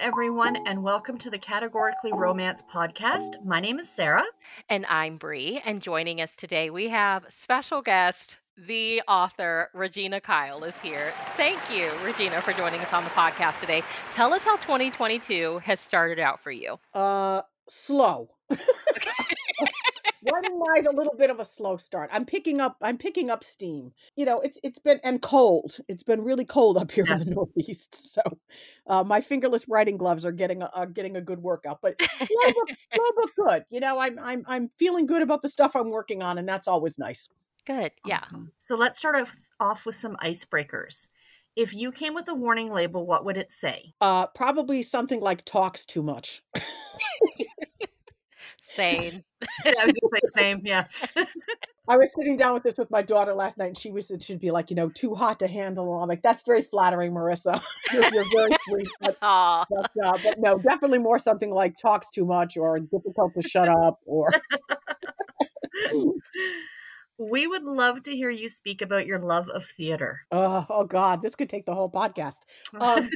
everyone, and welcome to the Categorically Romance podcast. My name is Sarah. And I'm Bree. And joining us today, we have special guest, the author, Regina Kyle, is here. Thank you, Regina, for joining us on the podcast today. Tell us how 2022 has started out for you. Uh, slow. writing wise a little bit of a slow start. I'm picking up i'm picking up steam. You know it's it's been and cold. It's been really cold up here yes. in the northeast so uh, my fingerless writing gloves are getting a, are getting a good workout but slow but, slow but good. You know i'm i'm i'm feeling good about the stuff i'm working on and that's always nice. Good yeah. Awesome. so let's start off, off with some icebreakers. If you came with a warning label what would it say? Uh probably something like talks too much. Same. I was gonna say same. Yeah. I was sitting down with this with my daughter last night, and she was it should be like you know too hot to handle. I'm like, that's very flattering, Marissa. you're, you're, very sweet, but, but, uh, but, no, definitely more something like talks too much or difficult to shut up or. we would love to hear you speak about your love of theater. Oh, oh God, this could take the whole podcast. Um,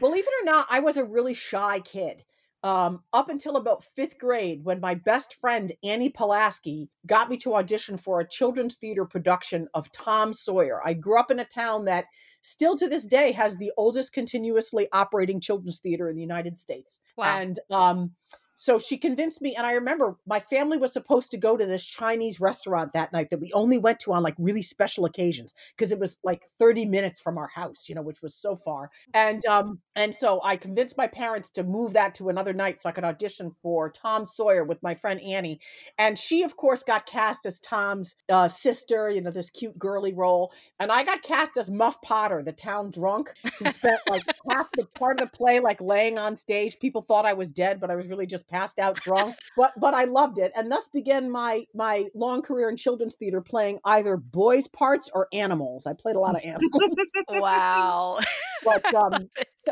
believe it or not, I was a really shy kid um, up until about fifth grade when my best friend Annie Pulaski got me to audition for a children's theater production of Tom Sawyer. I grew up in a town that still to this day has the oldest continuously operating children's theater in the United States. Wow. And um, so she convinced me and i remember my family was supposed to go to this chinese restaurant that night that we only went to on like really special occasions because it was like 30 minutes from our house you know which was so far. And um and so i convinced my parents to move that to another night so i could audition for tom sawyer with my friend annie. And she of course got cast as tom's uh, sister you know this cute girly role. And i got cast as muff potter the town drunk who spent like half the part of the play like laying on stage. People thought i was dead but i was really just passed out drunk, but but I loved it, and thus began my my long career in children's theater, playing either boys' parts or animals. I played a lot of animals. wow! But um,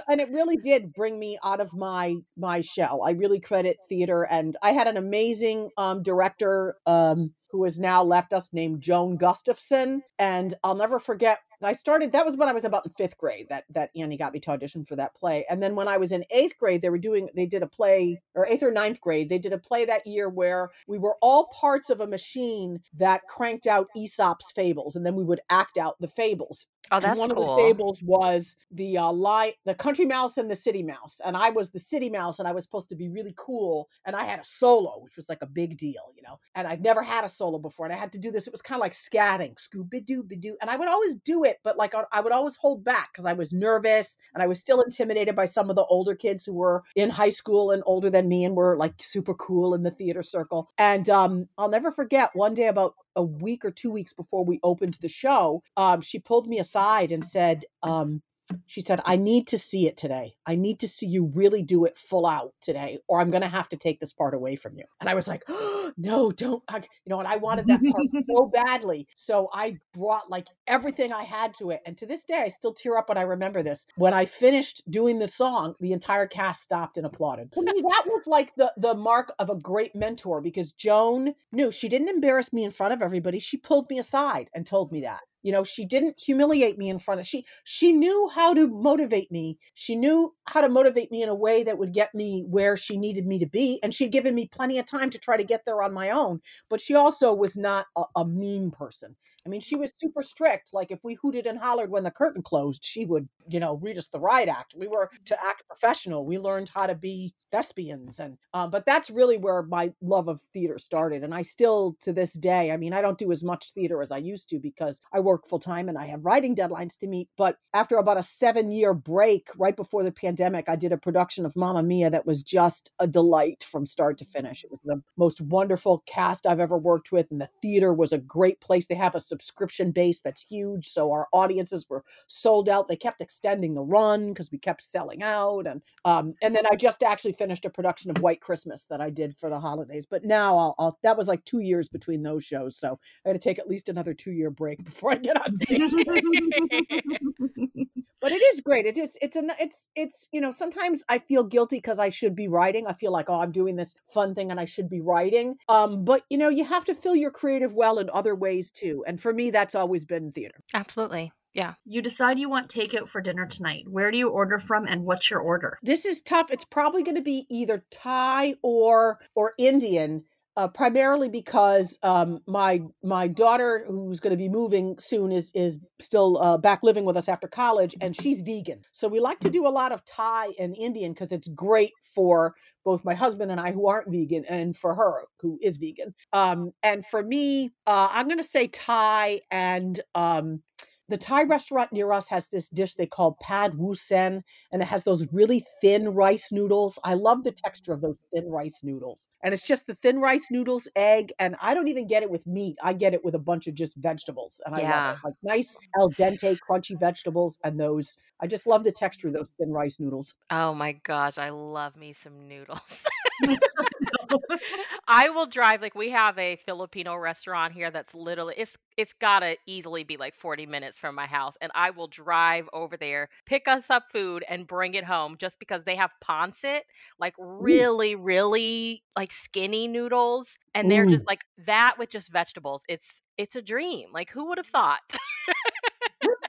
and it really did bring me out of my my shell. I really credit theater, and I had an amazing um, director. Um, who has now left us named Joan Gustafson. And I'll never forget I started that was when I was about in fifth grade that that Annie got me to audition for that play. And then when I was in eighth grade, they were doing they did a play or eighth or ninth grade, they did a play that year where we were all parts of a machine that cranked out Aesop's fables, and then we would act out the fables. Oh, that's and one cool. of the fables was the uh, lie, the country mouse and the city mouse, and I was the city mouse, and I was supposed to be really cool, and I had a solo, which was like a big deal, you know. And I'd never had a solo before, and I had to do this. It was kind of like scatting, scooby doo doo, and I would always do it, but like I would always hold back because I was nervous, and I was still intimidated by some of the older kids who were in high school and older than me, and were like super cool in the theater circle. And um, I'll never forget one day about a week or two weeks before we opened the show, um, she pulled me aside and said, um, she said, I need to see it today. I need to see you really do it full out today, or I'm going to have to take this part away from you. And I was like, oh, no, don't, I, you know, and I wanted that part so badly. So I brought like everything I had to it. And to this day, I still tear up when I remember this. When I finished doing the song, the entire cast stopped and applauded. To me, that was like the, the mark of a great mentor because Joan knew she didn't embarrass me in front of everybody. She pulled me aside and told me that you know she didn't humiliate me in front of she she knew how to motivate me. She knew how to motivate me in a way that would get me where she needed me to be and she'd given me plenty of time to try to get there on my own but she also was not a, a mean person I mean, she was super strict. Like if we hooted and hollered when the curtain closed, she would, you know, read us the riot act. We were to act professional. We learned how to be thespians, and um, but that's really where my love of theater started. And I still, to this day, I mean, I don't do as much theater as I used to because I work full time and I have writing deadlines to meet. But after about a seven year break, right before the pandemic, I did a production of Mamma Mia that was just a delight from start to finish. It was the most wonderful cast I've ever worked with, and the theater was a great place. They have a subscription base that's huge. So our audiences were sold out. They kept extending the run because we kept selling out. And um, and then I just actually finished a production of White Christmas that I did for the holidays. But now I'll, I'll that was like two years between those shows. So I got to take at least another two year break before I get on stage. but it is great. It is it's an it's it's you know sometimes I feel guilty because I should be writing. I feel like oh I'm doing this fun thing and I should be writing. Um, but you know you have to fill your creative well in other ways too. And for me, that's always been theater. Absolutely. Yeah. You decide you want takeout for dinner tonight. Where do you order from and what's your order? This is tough. It's probably going to be either Thai or or Indian. Uh, primarily because um, my my daughter, who's going to be moving soon, is is still uh, back living with us after college, and she's vegan. So we like to do a lot of Thai and Indian because it's great for both my husband and I, who aren't vegan, and for her, who is vegan. Um, and for me, uh, I'm going to say Thai and um, the Thai restaurant near us has this dish they call pad wu sen, and it has those really thin rice noodles. I love the mm. texture of those thin rice noodles. And it's just the thin rice noodles, egg, and I don't even get it with meat. I get it with a bunch of just vegetables. And I Yeah. love it. Like nice al dente, crunchy vegetables, and those. I just love the texture of those thin rice noodles. Oh my gosh, I love me some noodles. I will drive like we have a Filipino restaurant here that's literally it's it's got to easily be like 40 minutes from my house and I will drive over there, pick us up food and bring it home just because they have pancit, like really really like skinny noodles and they're just like that with just vegetables. It's it's a dream. Like who would have thought?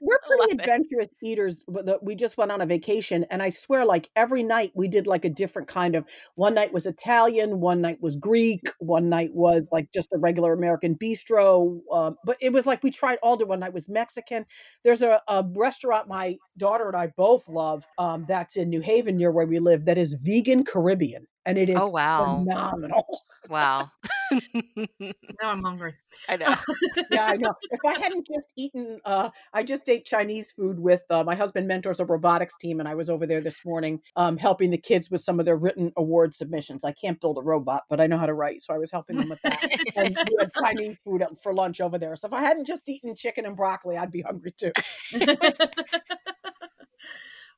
We're, pretty it. adventurous eaters. but the- We just went on a vacation, and I swear, like every night we did like a different kind of. One night was Italian, one night was Greek, one night was like just a regular American bistro. Uh, but it was like we tried all different. One night was Mexican. There's a, a restaurant my daughter and I both love. Um, that's in New Haven near where we live. That is vegan Caribbean, and it is Oh wow. phenomenal. Wow. Now I'm hungry. I know. yeah, I know. If I hadn't just eaten, uh, I just ate Chinese food with uh, my husband mentors a robotics team, and I was over there this morning um, helping the kids with some of their written award submissions. I can't build a robot, but I know how to write, so I was helping them with that. And we had Chinese food for lunch over there. So if I hadn't just eaten chicken and broccoli, I'd be hungry too.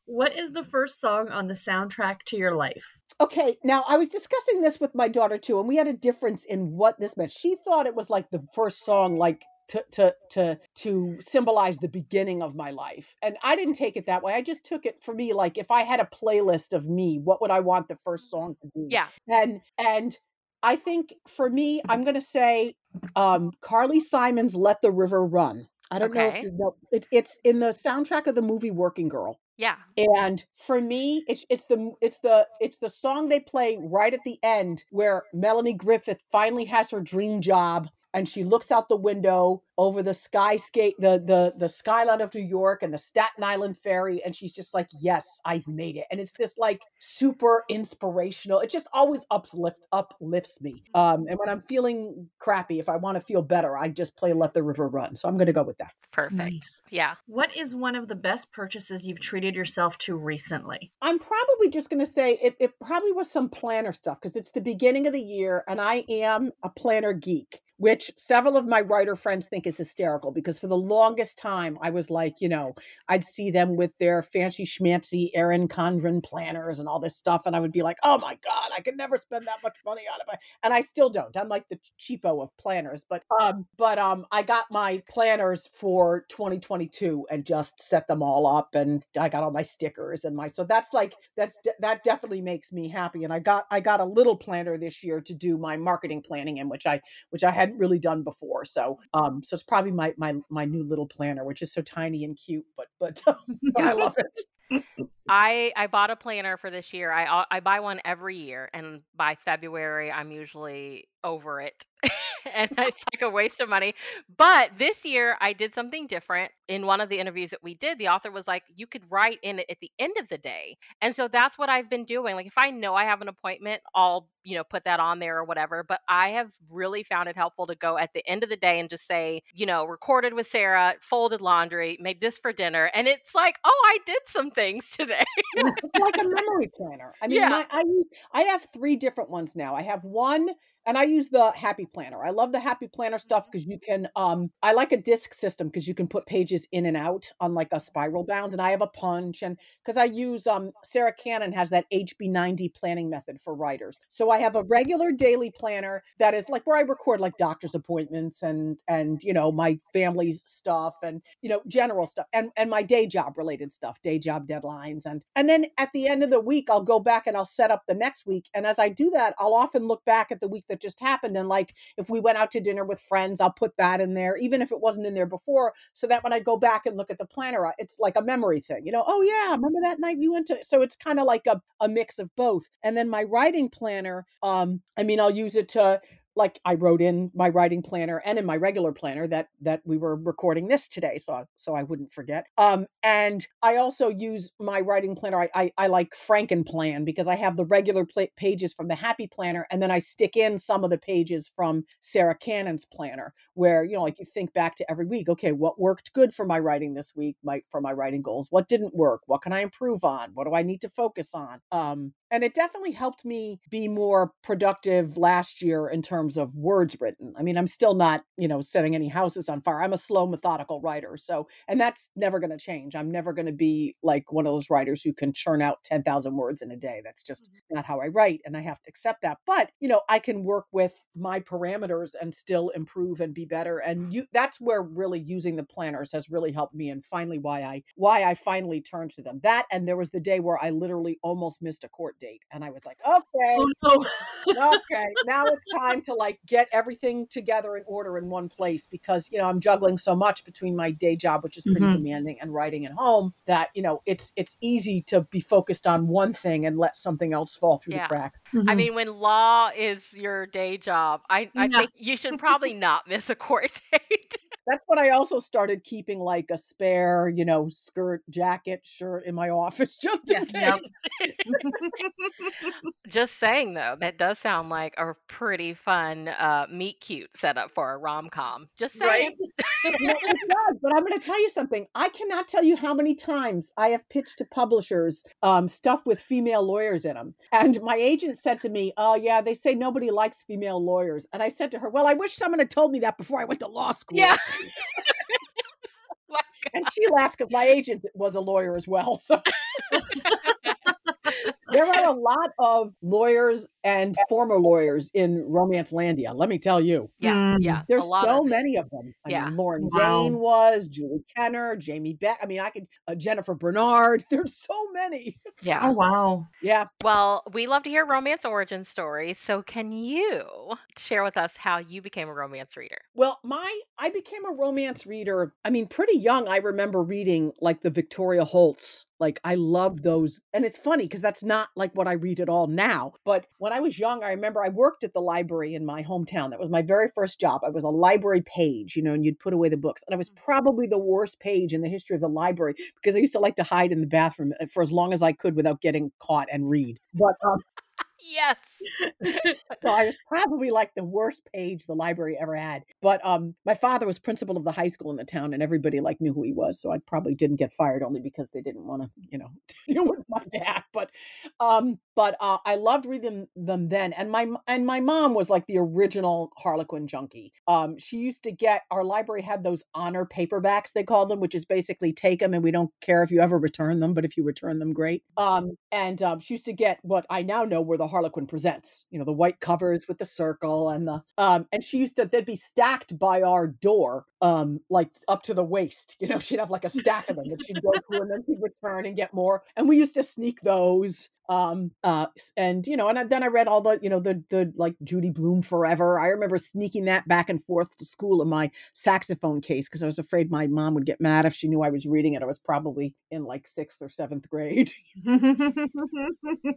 what is the first song on the soundtrack to your life? Okay, now I was discussing this with my daughter too, and we had a difference in what this meant. She thought it was like the first song, like to to to to symbolize the beginning of my life, and I didn't take it that way. I just took it for me, like if I had a playlist of me, what would I want the first song to be? Yeah. and and I think for me, I'm gonna say um, Carly Simon's "Let the River Run." I don't know Okay. if you know it's it's in the soundtrack of the movie Working Girl. Yeah. And for me, it's it's the it's the it's the song they play right at the end where Melanie Griffith finally has her dream job and she looks out the window over the skyscape the the the skyline of New York and the Staten Island ferry and she's just like yes I've made it and it's this like super inspirational it just always uplift uplifts me um and when I'm feeling crappy if I want to feel better I just play Let the River Run so I'm going to go with that Perfect. Nice. Yeah. What is one of the best purchases you've treated yourself to recently? I'm probably just going to say it, it probably was some planner stuff because it's the beginning of the year and I am a planner geek, which several of my writer friends think is hysterical because for the longest time I was like, you know, I'd see them with their fancy schmancy Erin Condren planners and all this stuff. And I would be like, oh my God, I could never spend that much money on it. And I still don't. I'm like the cheapo of planners. But um, but um I got my planners for 2022 and just set them all up and I got all my stickers and my so that's like that's that definitely makes me happy and I got I got a little planner this year to do my marketing planning in which I which I hadn't really done before so um so it's probably my my my new little planner which is so tiny and cute but but, but I love it I I bought a planner for this year. I I buy one every year, and by February I'm usually over it, and it's like a waste of money. But this year I did something different. In one of the interviews that we did, the author was like, "You could write in it at the end of the day," and so that's what I've been doing. Like if I know I have an appointment, I'll you know put that on there or whatever. But I have really found it helpful to go at the end of the day and just say, you know, recorded with Sarah, folded laundry, made this for dinner, and it's like, oh, I did some things today. It's like a memory planner. I mean, Yeah. my, I use I have three different ones now. I have one, and I use the Happy Planner. I love the Happy Planner stuff because you can. Um, I like a disc system because you can put pages in and out on like a spiral bound, and I have a punch, and because I use um Sarah Cannon has that HB90 planning method for writers. So I have a regular daily planner that is like where I record like doctor's appointments and and you know my family's stuff and you know general stuff and and my day job related stuff, day job deadlines and and then at the end of the week I'll go back and I'll set up the next week and as I do that I'll often look back at the week that that just happened. And like if we went out to dinner with friends, I'll put that in there, even if it wasn't in there before, so that when I go back and look at the planner, it's like a memory thing. You know, oh yeah, remember that night we went to. So it's kind of like a, a mix of both. And then my writing planner, um, I mean, I'll use it to like I wrote in my writing planner and in my regular planner that that we were recording this today, so I, so I wouldn't forget. Um, and I also use my writing planner. I I, I like Frankenplan because I have the regular pl- pages from the Happy Planner, and then I stick in some of the pages from Sarah Cannon's planner, where you know, like you think back to every week. Okay, what worked good for my writing this week? My for my writing goals. What didn't work? What can I improve on? What do I need to focus on? Um, and it definitely helped me be more productive last year in terms of words written. I mean, I'm still not, you know, setting any houses on fire. I'm a slow, methodical writer. So, and that's never going to change. I'm never going to be like one of those writers who can churn out 10,000 words in a day. That's just mm-hmm. not how I write. And I have to accept that. But, you know, I can work with my parameters and still improve and be better. And you, that's where really using the planners has really helped me. And finally, why I, why I finally turned to them. That, and there was the day where I literally almost missed a court date. And I was like, okay, oh, no. okay, now it's time to like get everything together in order in one place because, you know, I'm juggling so much between my day job, which is pretty mm-hmm. demanding, and writing at home that, you know, it's it's easy to be focused on one thing and let something else fall through yeah. the cracks. Mm-hmm. I mean, when law is your day job, I, I yeah. think you should probably not miss a court date that's when I also started keeping like a spare, you know, skirt, jacket, shirt in my office just in yes, case. Yep. just saying though, that does sound like a pretty fun uh, meet cute setup for a rom com. Just saying. Right? no, it does, but I'm going to tell you something. I cannot tell you how many times I have pitched to publishers um, stuff with female lawyers in them, and my agent said to me, "Oh yeah, they say nobody likes female lawyers," and I said to her, "Well, I wish someone had told me that before I went to law school." Yeah. and she laughed because my agent was a lawyer as well. So there are a lot of lawyers and former lawyers in Romance Landia. Let me tell you. Yeah, mm. yeah. There's so of many of them. I yeah. Mean, Lauren wow. Dane was, Julie Kenner, Jamie Beck. I mean, I could uh, Jennifer Bernard. There's so many. Yeah. Oh wow. Yeah. Well, we love to hear romance origin stories. So, can you share with us how you became a romance reader? Well, my I became a romance reader. I mean, pretty young. I remember reading like the Victoria Holts like I love those. And it's funny because that's not like what I read at all now. But when I was young, I remember I worked at the library in my hometown. That was my very first job. I was a library page, you know, and you'd put away the books. And I was mm. probably the worst page in the history of the library because I used to like to hide in the bathroom uh, for as long as I could without getting caught and read. But um, yes. so I was probably like the worst page the library ever had. But um, my father was principal of the high school in the town, and everybody like knew who he was. So I probably didn't get fired only because they didn't want to, you know, deal with my dad. But um, but uh, I loved reading them then. And my and my mom was like the original Harlequin junkie. Um, she used to get our library had those honor paperbacks they called them, which is basically take them and we don't care if you ever return them, but if you return them, great. Um, and um, she used to get what I now know were the Harlequin Presents, you know, the white covers with the circle and the um and she used to they'd be stacked by our door, um, like up to the waist. You know, she'd have like a stack of them that she'd go through and then she'd return and get more. And we used to sneak those um uh and you know and then i read all the you know the the like judy blume forever. I remember sneaking that back and forth to school in my saxophone case because i was afraid my mom would get mad if she knew i was reading it. I was probably in like sixth or seventh grade.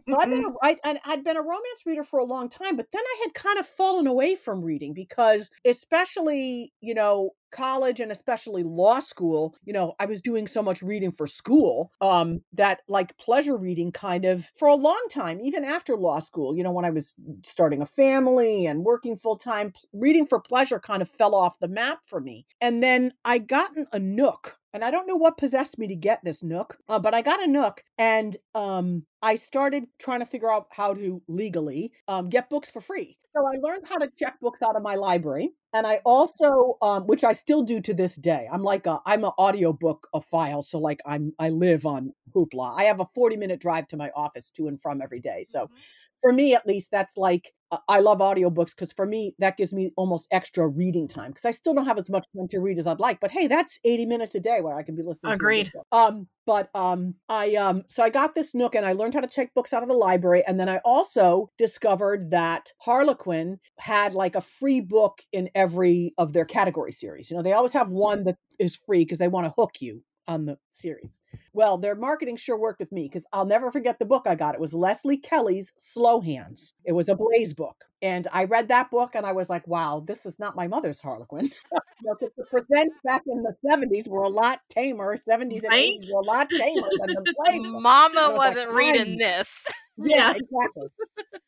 So i've been a, I, and i'd been a romance reader for a long time but then i had kind of fallen away from reading because especially you know college and especially law school, you know, I was doing so much reading for school um, that like pleasure reading kind of for a long time, even after law school, you know, when I was starting a family and working full time, reading for pleasure kind of fell off the map for me. And then I gotten a Nook and I don't know what possessed me to get this Nook, uh, but I got a Nook and um, I started trying to figure out how to legally um, get books for free. So I learned how to check books out of my library, and I also, um, which I still do to this day. I'm like a, I'm an audiobook a file, so like I'm I live on Hoopla. I have a 40 minute drive to my office to and from every day, so. Mm-hmm for me at least that's like uh, I love audiobooks because for me that gives me almost extra reading time because I still don't have as much time to read as I'd like. But hey, that's 80 minutes a day where I can be listening Agreed. Um but um I um so I got this Nook and I learned how to check books out of the library and then I also discovered that Harlequin had like a free book in every of their category series. You know, they always have one that is free because they want to hook you on the series. Well, their marketing sure worked with me because I'll never forget the book I got. It was Leslie Kelly's Slow Hands. It was a Blaze book. And I read that book and I was like, wow, this is not my mother's Harlequin. you know, the presents back in the 70s were a lot tamer. 70s and Right? 80s were a lot tamer than the Blaze. Mama was like, wasn't reading this. Yeah, exactly.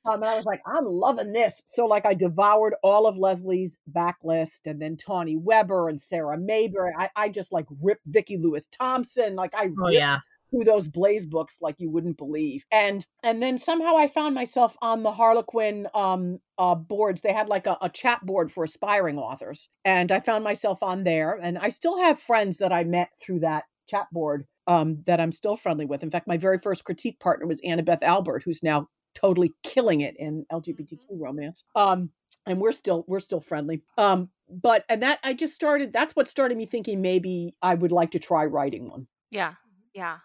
um, and I was like, I'm loving this. So, like, I devoured all of Leslie's backlist and then Tawny Weber and Sarah Mayberry. I, I just like ripped Vicki Lewis Thompson. And like, I Oh yeah. through those Blaze books like you wouldn't believe. And and then somehow I found myself on the Harlequin um uh boards. They had like a, a chat board for aspiring authors. And I found myself on there. And I still have friends that I met through that chat board um that I'm still friendly with. In fact, my very first critique partner was Annabeth Albert, who's now totally killing it in LGBTQ romance. Um and we're still we're still friendly. Um but and that I just started that's what started me thinking maybe I would like to try writing one. Yeah. Mm-hmm. Yeah. Mm-hmm.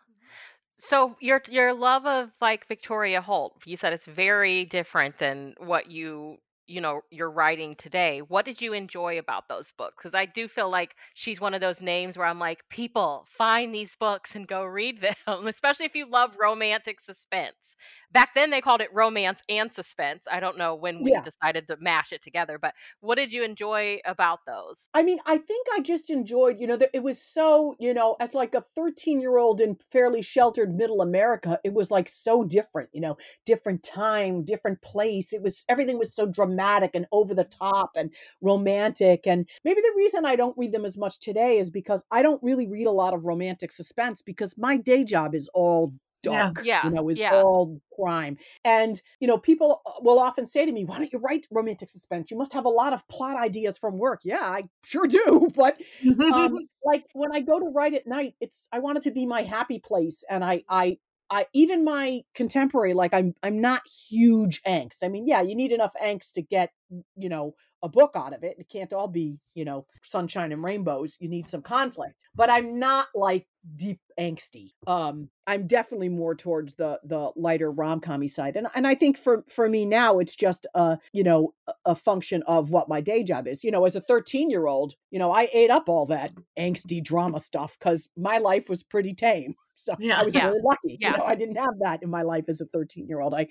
So your your love of like Victoria Holt, you said it's very different than what you you know you're writing today. What did you enjoy about those books? Because I do feel like she's one of those names where I'm like, people find these books and go read them, especially if you love mm-hmm. romantic suspense. Back then they called it romance and suspense. I don't know when we Yeah. decided to mash it together, but what did you enjoy about those? I mean, I think I just enjoyed, you know, that it was so, you know, as like a 13 year old in fairly sheltered middle America, it was like so different, you know, different time, different place. It was everything was so dramatic and over the top and romantic. And maybe the reason I don't read them as much today is because I don't really read a lot of romantic suspense because my day job is all dark, Yeah, you know, is yeah. all crime. And, you know, people uh, will often say to me, why don't you write romantic suspense? You must have a lot of plot ideas from work. Yeah, I sure do. But um, like when I go to write at night, it's I want it to be my happy place. And I I I even my contemporary, like I'm I'm not huge angst. I mean, yeah, you need enough angst to get, you know, a book out of it. It can't all be, you know, sunshine and rainbows. You need some conflict. But I'm not like deep angsty. Um, I'm definitely more towards the the lighter rom-commy side. And and I think for for me now it's just a, you know, a- function of what my day job is. You know, as a 13-year-old, you know, I ate up all that angsty drama stuff cuz my life was pretty tame. So Yeah. I was Yeah. really lucky. Yeah. You know, I didn't have that in my life as a 13-year-old. I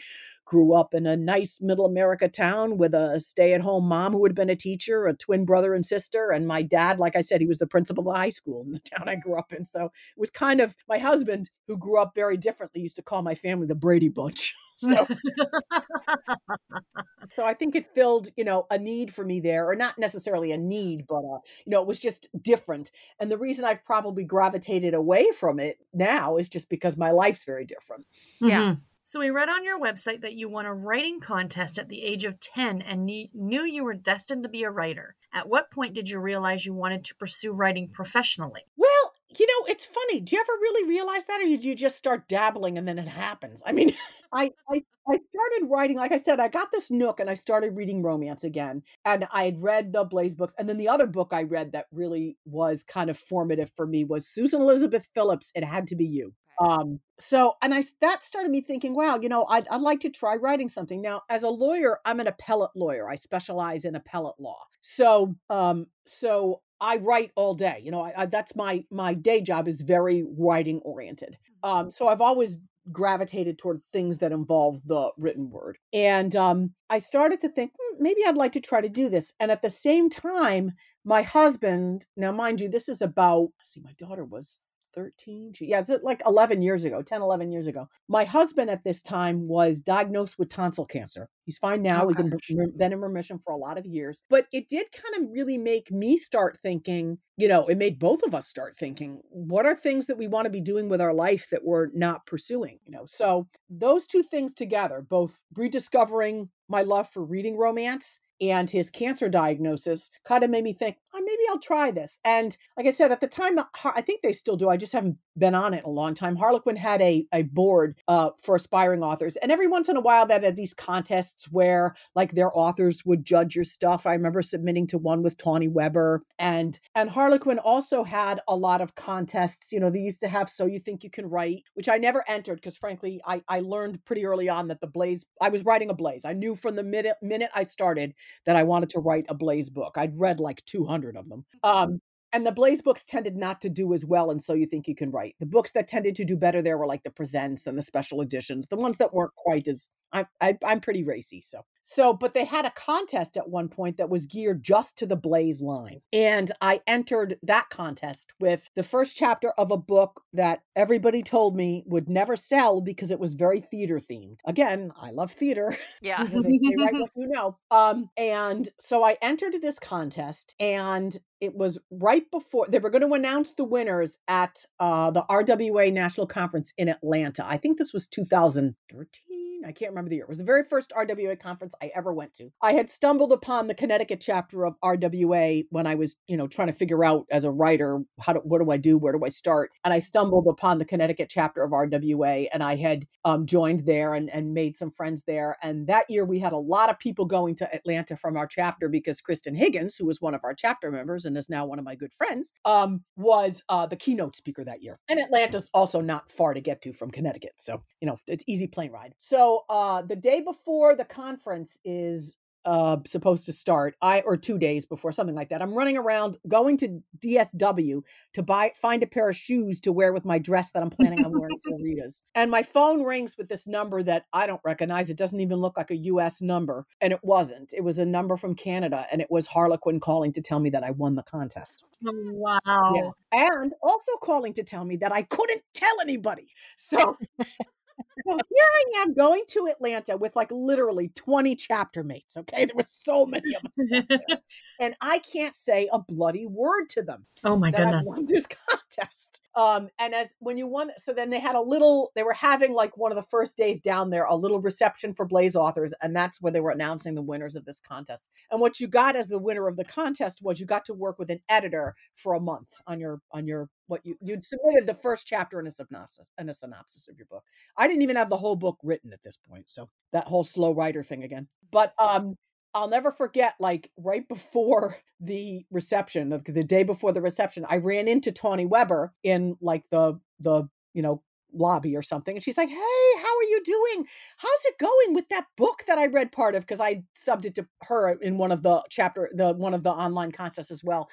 grew up in a nice middle America town with a stay-at-home mom who had been a teacher, a twin brother and sister, and my dad, like I said, he was the principal of high school in the town I grew up in. So it was kind of my husband, who grew up very differently, used to call my family the Brady Bunch. So, so I think it filled, you know, a need for me there, or not necessarily a need, but uh, you know, it was just different. And the reason I've probably gravitated away from it now is just because my life's very different. Yeah. Mhm. So we read on your website that you won a writing contest at the age of 10 and knew you were destined to be a writer. At what point did you realize you wanted to pursue writing professionally? Well, you know, it's funny. Do you ever really realize that, or do you just start dabbling and then it happens? I mean, I, I I started writing, like I said, I got this nook and I started reading romance again. And I had read the Blaze books. And then the other book I read that really was kind of formative for me was Susan Elizabeth Phillips. It had to be you. Um, so and I that started me thinking, wow, you know, I'd I'd like to try writing something. Now, as a lawyer, I'm an appellate lawyer. I specialize in appellate law. So um, so I write all day. You know, I, I that's my my day job is very writing oriented. Um, so I've always gravitated toward things that involve the written word. And um, I started to think "Hmm, maybe I'd like to try to do this. And at the same time, my husband, now mind you, this is about, see, my daughter was 13. She, yeah, it's like 11 years ago, 10, 11 years ago. My husband at this time was diagnosed with tonsil cancer. He's fine oh, now. Oh, He's in, been in remission for a lot of years. But it did kind of really make me start thinking, you know, it made both of us start thinking, what are things that we want to be doing with our life that we're not pursuing? You know, so those two things together, both rediscovering my love for reading romance and his cancer diagnosis kind of made me think, oh, maybe I'll try this. And like I said, at the time, I think they still do. I just haven't been on it in a long time. Harlequin had a, a board uh, for aspiring authors. And every once in a while, that had these contests where like their authors would judge your stuff. I remember submitting to one with Tawny Weber. And and Harlequin also had a lot of contests. You know, they used to have So You Think You Can Write, which I never entered because frankly, I, I learned pretty early on that the Blaze, I was writing a Blaze. I knew from the minute minute I started that I wanted to write a Blaze book. I'd read like 200 of them. Um, and the Blaze books tended not to do as well, and so you think you can write. The books that tended to do better there were like the presents and the special editions. The ones that weren't quite as I, I I'm pretty racy, so so. But they had a contest at one point that was geared just to the Blaze line, and I entered that contest with the first chapter of a book that everybody told me would never sell because it was very theater themed. Again, I love theater. Yeah, they, they write what you know. Um, and so I entered this contest, and it was right before they were going to announce the winners at uh, the RWA National Conference in Atlanta. I think this was 2013 I can't remember the year. It was the very first RWA conference I ever went to. I had stumbled upon the Connecticut chapter of RWA when I was, you know, trying to figure out as a writer how do what do I do, where do I start, and I stumbled upon the Connecticut chapter of RWA, and I had um, joined there and and made some friends there. And that year we had a lot of people going to Atlanta from our chapter because Kristan Higgins, who was one of our chapter members and is now one of my good friends, um, was uh, the keynote speaker that year. And Atlanta's also not far to get to from Connecticut, so you know it's easy plane ride. So uh, the day before the conference is uh, supposed to start, I or two days before something like that. I'm running around going to DSW to buy find a pair of shoes to wear with my dress that I'm planning on wearing to Rita's. And my phone rings with this number that I don't recognize. It doesn't even look like a US number. And it wasn't. It was a number from Canada and it was Harlequin calling to tell me that I won the contest. Oh, wow. Yeah. And also calling to tell me that I couldn't tell anybody. So so here I am going to Atlanta with like literally 20 chapter mates. Okay. There were so many of them. and I can't say a bloody word to them. Oh my goodness. this contest. Um, and as when you won, so then they had a little, they were having like one of the first days down there, a little reception for Blaze authors, and that's where they were announcing the winners of this contest. And what you got as the winner of the contest was you got to work with an editor for a month on your on your what you you'd submitted the first chapter in a synopsis and a synopsis of your book. I didn't even have the whole book written at this point, so that whole slow writer thing again. But um, I'll never forget, like right before the reception, the day before the reception, I ran into Tawny Weber in like the the you know lobby or something, and she's like, "Hey, how are you doing? How's it going with that book that I read part of? Because I subbed it to her in one of the chapter, the one of the online contests as well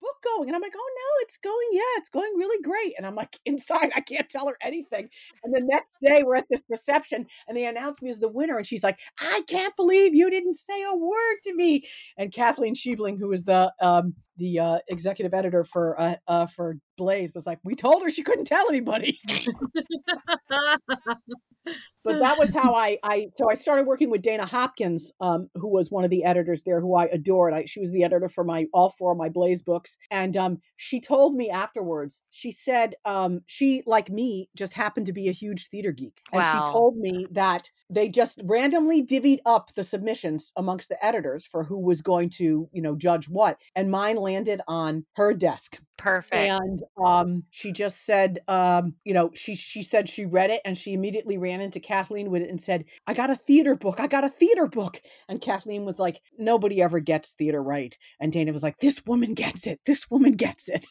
book going? And I'm like, oh no, it's going, yeah, it's going really great. And I'm like, inside, I can't tell her anything. And the next day, we're at this reception and they announced me as the winner. And she's like, I can't believe you didn't say a word to me. And Kathleen Scheibling, who is the um, the uh, executive editor for uh, uh, for Blaze, was like, we told her she couldn't tell anybody. but that was how I I so I started working with Dana Hopkins, um, who was one of the editors there, who I adored. I, she was the editor for my all four of my Blaze books, and um, she told me afterwards. She said um, she, like me, just happened to be a huge theater geek, and Wow. she told me that they just randomly divvied up the submissions amongst the editors for who was going to, you know, judge what, and mine landed on her desk. Perfect. And um, she just said, um, you know, she she said she read it and she immediately ran into Kathleen with it and said, "I got a theater book. I got a theater book." And Kathleen was like, "Nobody ever gets theater right." And Dana was like, "This woman gets it. This woman gets it."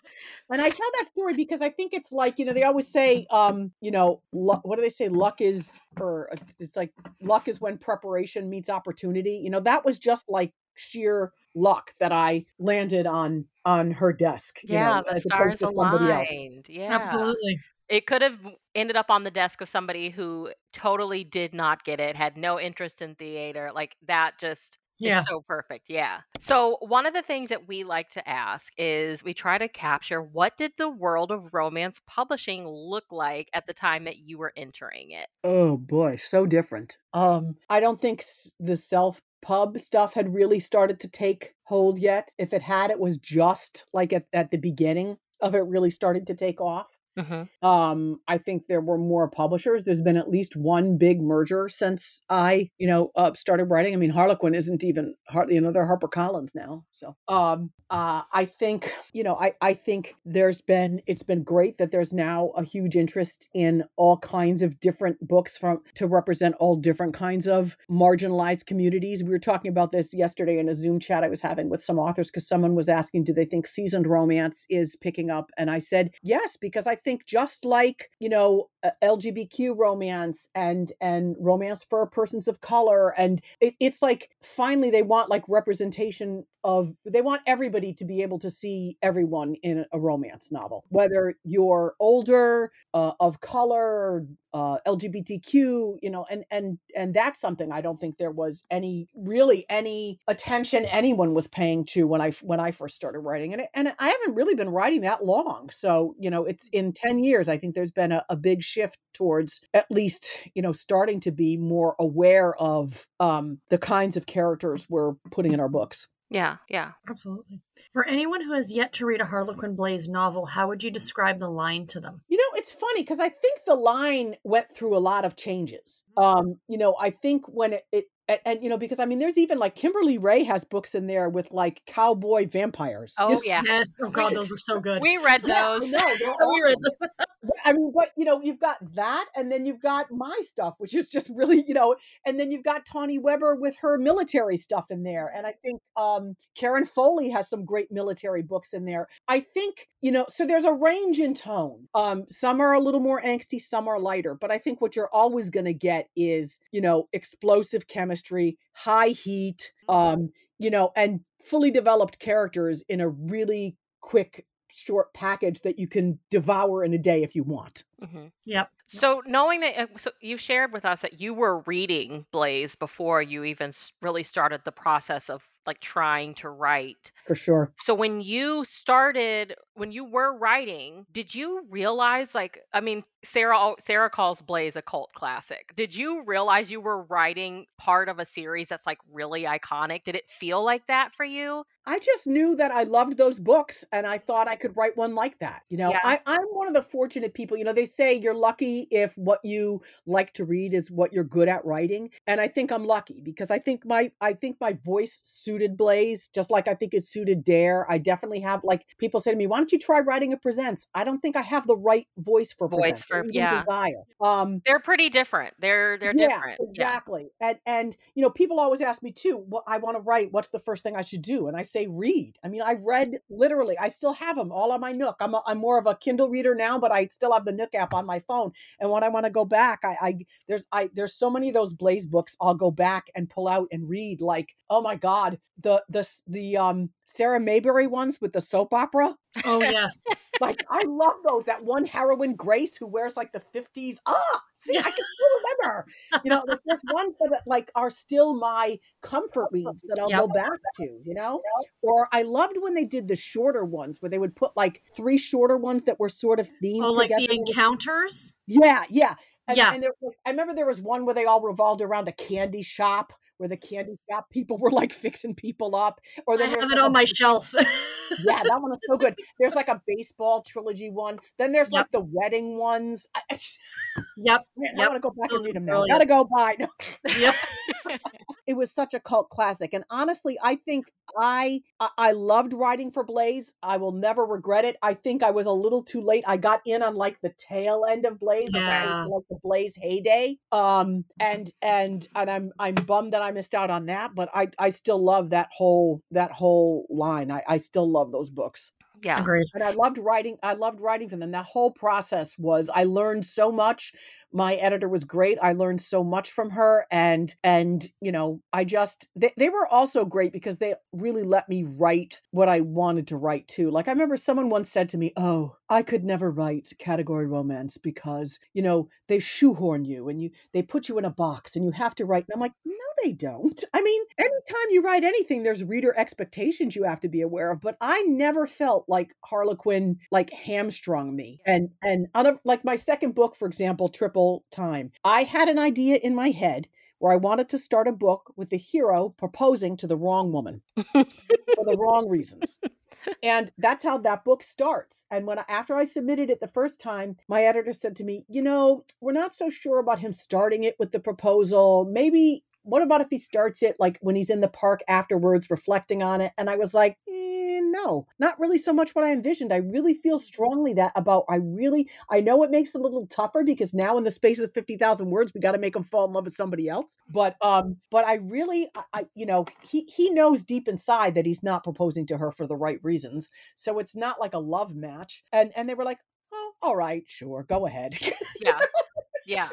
And I tell that story because I think it's like you know they always say, um, you know, lu- what do they say? Luck is, or uh, it's like luck is when preparation meets opportunity. You know, that was just like sheer luck that I landed on on her desk. you yeah, know, the stars to else. aligned. Yeah. Absolutely. It could have ended up on the desk of somebody who totally did not get it, had no interest in theater. Like that just Yeah. is so perfect. Yeah. So, one of the things that we like to ask is we try to capture what did the world of romance publishing look like at the time that you were entering it? Oh boy, so different. Um, I don't think the self pub stuff had really started to take hold yet. If it had, it was just like at, at the beginning of it really starting to take off. Mm-hmm. Um, I think there were more publishers. There's been at least one big merger since I, you know, uh, started writing. I mean, Harlequin isn't even, you know, they're HarperCollins now. So, um, uh, I think, you know, I, I think there's been, it's been great that there's now a huge interest in all kinds of different books from to represent all different kinds of marginalized communities. We were talking about this yesterday in a Zoom chat I was having with some authors because someone was asking, do they think seasoned romance is picking up? And I said, yes, because I think just like, you know, LGBTQ romance and and romance for persons of color and it, it's like finally they want like representation of they want everybody to be able to see everyone in a romance novel whether you're older uh, of color uh, lgbtq you know and and and that's something i don't think there was any really any attention anyone was paying to when i when i first started writing and, and i haven't really been writing that long so you know it's in 10 years i think there's been a, a big shift towards at least you know starting to be more aware of um, the kinds of characters we're putting in our books yeah, yeah. Absolutely. For anyone who has yet to read a Harlequin Blaze novel, how would you describe the line to them? You know, it's funny because I think the line went through a lot of changes. Um, you know, I think when it, it and, and, you know because i mean there's even like kimberly raye has books in there with like cowboy vampires oh yeah. Yes. Oh god those were so good. we read those. yeah, no, we read them. i mean but you know you've got that and then you've got my stuff which is just really you know and then you've got tawny weber with her military stuff in there and i think um karen foley has some great military books in there. I think you know so there's a range in tone. Um some are a little more angsty some are lighter but i think what you're always going to get is you know explosive chemistry high heat um you know and fully developed characters in a really quick short package that you can devour in a day if you want. Mm-hmm. yep. So knowing that uh, so you shared with us that you were reading Blaze before you even really started the process of like trying to write for sure so when you started when you were writing did you realize like i mean sarah sarah calls Blaze a cult classic did you realize you were writing part of a series that's like really iconic did it feel like that for you I just knew that I loved those books and I thought I could write one like that. You know, yeah. I, I'm one of the fortunate people, you know, they say you're lucky if what you like to read is what you're good at writing. And I think I'm lucky because I think my I think my voice suited Blaze just like I think it suited Dare. I definitely have like people say to me, why don't you try writing a presents? I don't think I have the right voice for voice presents for, yeah. desire. Um they're pretty different. They're they're yeah, different. Exactly. Yeah. And and you know, people always ask me too, what I want to write, what's the first thing I should do? And I say say read. I mean, I read literally. I still have them all on my Nook. I'm a, I'm more of a Kindle reader now, but I still have the Nook app on my phone. And when I want to go back, I, I there's I there's so many of those Blaze books I'll go back and pull out and read. Like, oh my god, the the the um Sarah Mayberry ones with the soap opera. Oh yes, like I love those. That one heroine Grace who wears like the 50s. Ah, see, I can still remember. You know, like there's one that like are still my comfort reads that I'll yep. go back to, you know? Or I loved when they did the shorter ones where they would put like three shorter ones that were sort of themed. Oh, like the encounters? Yeah, yeah. And, yeah. And there, I remember there was one where they all revolved around a candy shop where the candy shop people were like fixing people up. Or then I have it on my shelf. yeah, that one is so good. There's like a baseball trilogy one. Then there's yep. like the wedding ones. yep. Man, yep. I want to go back and read them now. Gotta go buy. No. Yep. it was such a cult classic, and honestly, I think I I loved writing for Blaze. I will never regret it. I think I was a little too late. I got in on like the tail end of Blaze, yeah. like the Blaze heyday. Um, and and and I'm I'm bummed that I missed out on that, but I I still love that whole that whole line. I I still love those books. Yeah. Agreed. And I loved writing. I loved writing for them. That whole process was I learned so much my editor was great i learned so much from her and and you know i just they, they were also great because they really let me write what i wanted to write too like i remember someone once said to me oh i could never write category romance because you know they shoehorn you and you they put you in a box and you have to write and i'm like no they don't i mean anytime you write anything there's reader expectations you have to be aware of but i never felt like harlequin like hamstrung me and and other like my second book for example triple time. I had an idea in my head where I wanted to start a book with the hero proposing to the wrong woman for the wrong reasons. and that's how that book starts. And when I, after I submitted it the first time, my editor said to me, "You know, we're not so sure about him starting it with the proposal. Maybe what about if he starts it like when he's in the park afterwards reflecting on it?" And I was like, eh, "No, not really so much what I envisioned. I really feel strongly that about I really I know it makes it a little tougher because now in the space of 50,000 words we got to make him fall in love with somebody else. But um but I really I, I you know, he he knows deep inside that he's not proposing to her for the right reasons. So it's not like a love match. And and they were like, "Oh, all right, sure, go ahead." Yeah. Yeah.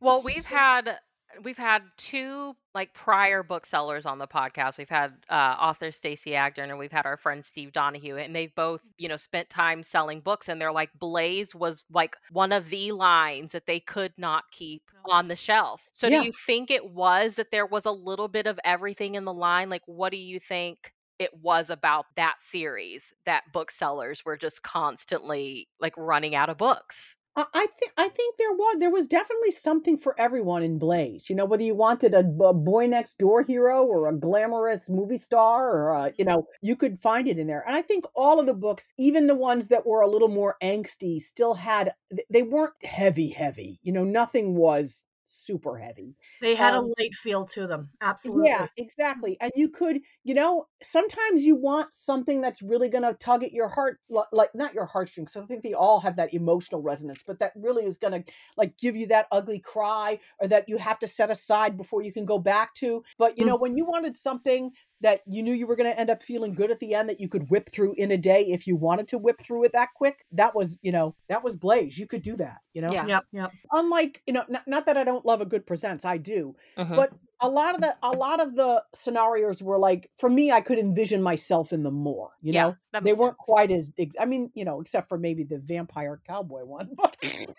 Well, we've had we've had two like prior booksellers on the podcast. We've had uh, author Stacey Agdern and we've had our friend Steve Donahue, and they've both, you know, spent time selling books. And they're like, Blaze was like one of the lines that they could not keep on the shelf. So, Yeah. do you think it was that there was a little bit of everything in the line? Like, what do you think? It was about that series that booksellers were just constantly like running out of books. I think I think there was there was definitely something for everyone in Blaze. You know, whether you wanted a boy next door hero or a glamorous movie star, or uh, you know, you could find it in there. And I think all of the books, even the ones that were a little more angsty, still had they weren't heavy, heavy. You know, nothing was super heavy. They had Um, a light feel to them. Absolutely. Yeah, exactly. And you could, you know, sometimes you want something that's really going to tug at your heart, like not your heartstrings. I think they all have that emotional resonance, but that really is going to like give you that ugly cry or that you have to set aside before you can go back to. But, you know, when you wanted something that you knew you were going to end up feeling good at the end that you could whip through in a day if you wanted to whip through it that quick, that was, you know, that was Blaze. You could do that, you know? Yeah. Yep. Yep. Unlike, you know, not, not that I don't love a good presents, I do Mhm. but a lot of the a lot of the scenarios were like for me i could envision myself in them more you Yeah, know they weren't sense. quite as ex- i mean you know except for maybe the vampire cowboy one but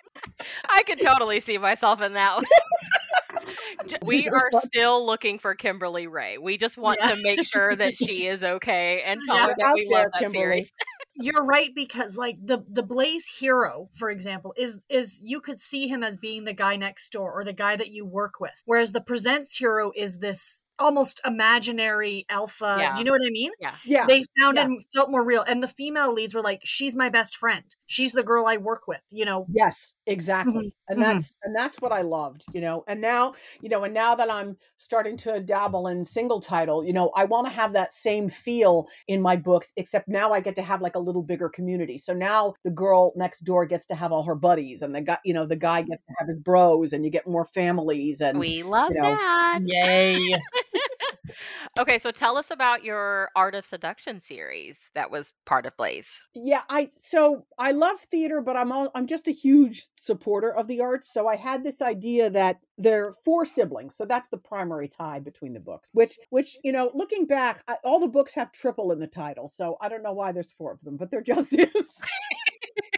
I could totally see myself in that. J- we You're still looking for Kimberly Raye. We just want Yeah. to make sure that she is okay and tell Yeah, her You're that we there, love that Kimberly. series. You're right because like the the Blaze hero, for example, is is you could see him as being the guy next door or the guy that you work with. Whereas the presents hero is this almost imaginary alpha. Yeah. Do you know what I mean? Yeah. yeah They found yeah. felt more real. And the female leads were like, she's my best friend. She's the girl I work with, you know. yes exactly and mhm. that's and that's what i loved you know and now you know and now that i'm starting to dabble in single title you know i want to have that same feel in my books except now i get to have like a little bigger community so now the girl next door gets to have all her buddies and the guy you know the guy gets to have his bros and you get more families and We love you know, that. Yay. Okay, so tell us about your Art of Seduction series that was part of Blaze. yeah i so i love theater but i'm all, i'm just a huge supporter of the arts so i had this idea that they're four siblings so that's the primary tie between the books which which you know looking back I, all the books have triple in the title so i don't know why there's four of them but there just is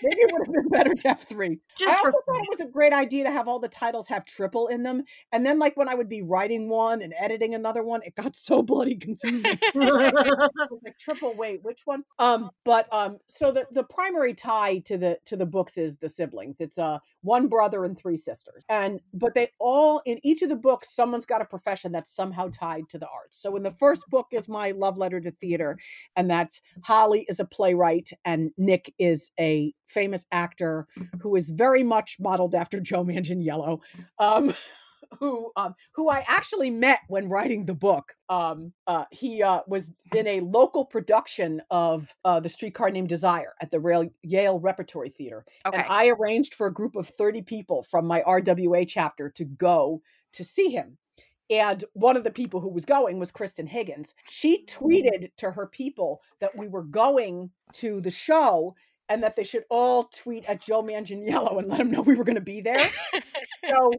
maybe it would have been better to have three. I also for thought it was a great idea to have all the titles have triple in them and then like when i would be writing one and editing another one it got so bloody confusing. Like triple wait which one? Um but um so the the primary tie to the to the books is the siblings. It's uh one brother and three sisters and but they all in each of the books someone's got a profession that's somehow tied to the arts. So in the first book is my love letter to theater and that's holly is a playwright and nick is a famous actor who is very much modeled after joe manganiello um who um who I actually met when writing the book. Um uh he uh was in a local production of uh The Streetcar Named Desire at the Rail- Yale Repertory Theater. Okay. And I arranged for a group of 30 people from my RWA chapter to go to see him. And one of the people who was going was Kristan Higgins. She tweeted to her people that we were going to the show and that they should all tweet at Joe Manganiello and let him know we were going to be there. so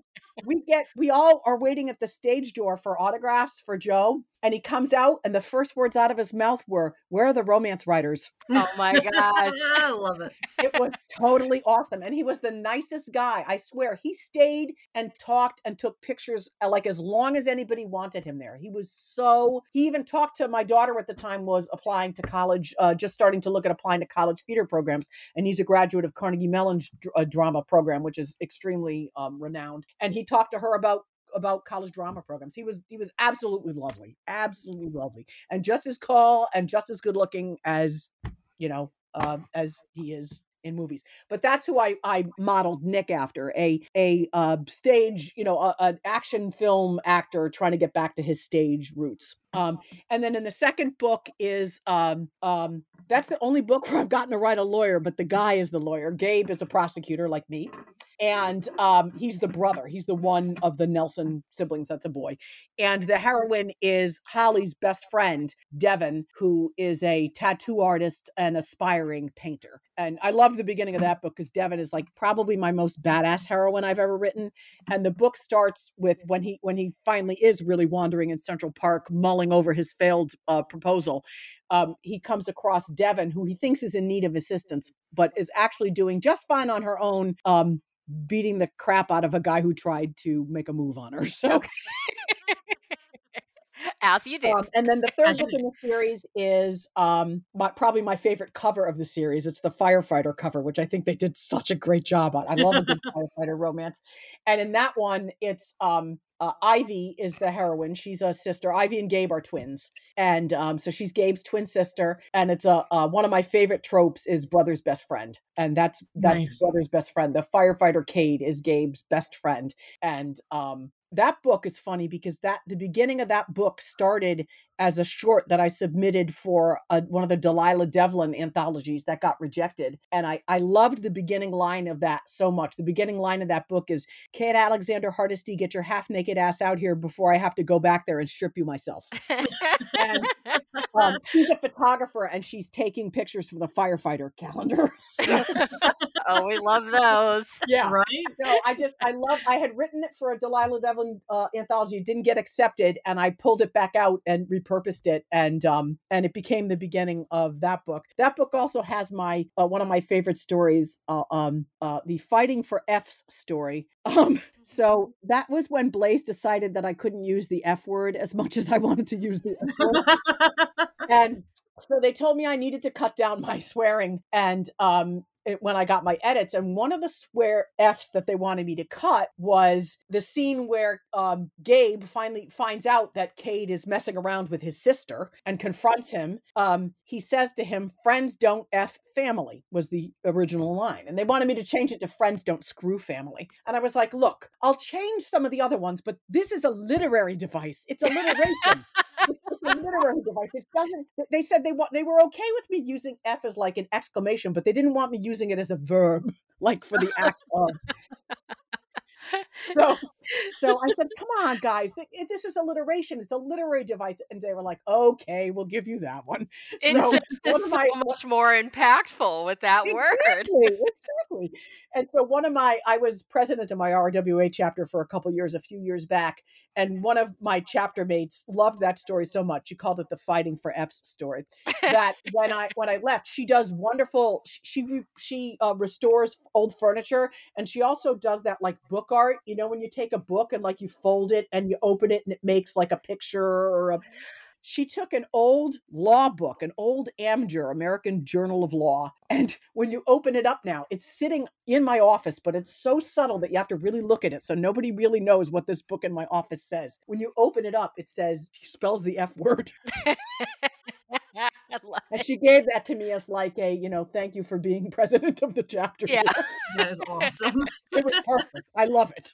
we get we all are waiting at the stage door for autographs for Joe and he comes out and the first words out of his mouth were where are the romance writers oh my gosh. I love it. it was totally awesome and he was the nicest guy i swear he stayed and talked and took pictures uh, like as long as anybody wanted him there he was so he even talked to my daughter at the time was applying to college uh, just starting to look at applying to college theater programs and he's a graduate of carnegie mellon's dr- uh, drama program which is extremely um, renowned and he talked to her about about college drama programs. He was he was absolutely lovely, absolutely lovely, and just as tall and just as good looking as you know uh, as he is in movies. But that's who I I modeled Nick after a a uh, stage you know an action film actor trying to get back to his stage roots. Um, and then in the second book is um, um, that's the only book where I've gotten to write a lawyer, but the guy is the lawyer. Gabe is a prosecutor like me, and um, he's the brother. He's the one of the Nelson siblings that's a boy. And the heroine is Holly's best friend, Devin, who is a tattoo artist and aspiring painter. And I love the beginning of that book because Devin is like probably my most badass heroine I've ever written. And the book starts with when he when he finally is really wandering in Central Park, mulling over his failed uh, proposal. Um, he comes across Devin, who he thinks is in need of assistance, but is actually doing just fine on her own. Um, beating the crap out of a guy who tried to make a move on her. So, Okay. As you do. um, and then the third book in the series is um, my, probably my favorite cover of the series. It's the firefighter cover, which I think they did such a great job on. I love a good firefighter romance. And in that one, it's um, uh, Ivy is the heroine. She's a sister. Ivy and Gabe are twins, and um, so she's Gabe's twin sister. And it's a uh, one of my favorite tropes is brother's best friend, and that's that's Nice. brother's best friend. The firefighter Cade is Gabe's best friend, and um, that book is funny because that the beginning of that book started as a short that I submitted for a, one of the Delilah Devlin anthologies that got rejected. And I, I loved the beginning line of that so much. The beginning line of that book is Cade Alexander Hardesty, get your half naked ass out here before I have to go back there and strip you myself. and- Um, she's a photographer and she's taking pictures for the firefighter calendar. So, oh, we love those. yeah. Right? So I just I love I had written it for a Delilah Devlin uh, anthology. It didn't get accepted, and I pulled it back out and repurposed it, and um and it became the beginning of that book. That book also has my uh, one of my favorite stories, uh, um uh, the fighting for F's story. Um, so that was when Blaze decided that I couldn't use the F word as much as I wanted to use the F word and so they told me I needed to cut down my swearing. And um when I got my edits and one of the swear f's that they wanted me to cut was the scene where um Gabe finally finds out that Cade is messing around with his sister and confronts him um he says to him friends don't f family was the original line and they wanted me to change it to friends don't screw family and I was like look I'll change some of the other ones but this is a literary device it's alliteration a literary device. It doesn't. They said they want. They were okay with me using F as like an exclamation, but they didn't want me using it as a verb, like for the act of. So, so I said, "Come on, guys, this is alliteration. It's a literary device." And they were like, "Okay, we'll give you that one." It So, just one is of so much more impactful with that word. Exactly, exactly. And so one of my, I was president of my RWA chapter for a couple years, a few years back, and one of my chapter mates loved that story so much. She called it the "Fighting for F's" story. That when I when I left, she does wonderful. She she uh, restores old furniture, and she also does that like book art. You know, when you take a book and like you fold it and you open it and it makes like a picture or a she took an old law book, an old Amjur, American Journal of Law, and when you open it up now, it's sitting in my office, but it's so subtle that you have to really look at it. So nobody really knows what this book in my office says. When you open it up, it says, spells the F word. I And she gave that to me as like a, you know, thank you for being president of the chapter. Yeah. That is awesome. It was perfect. I love it.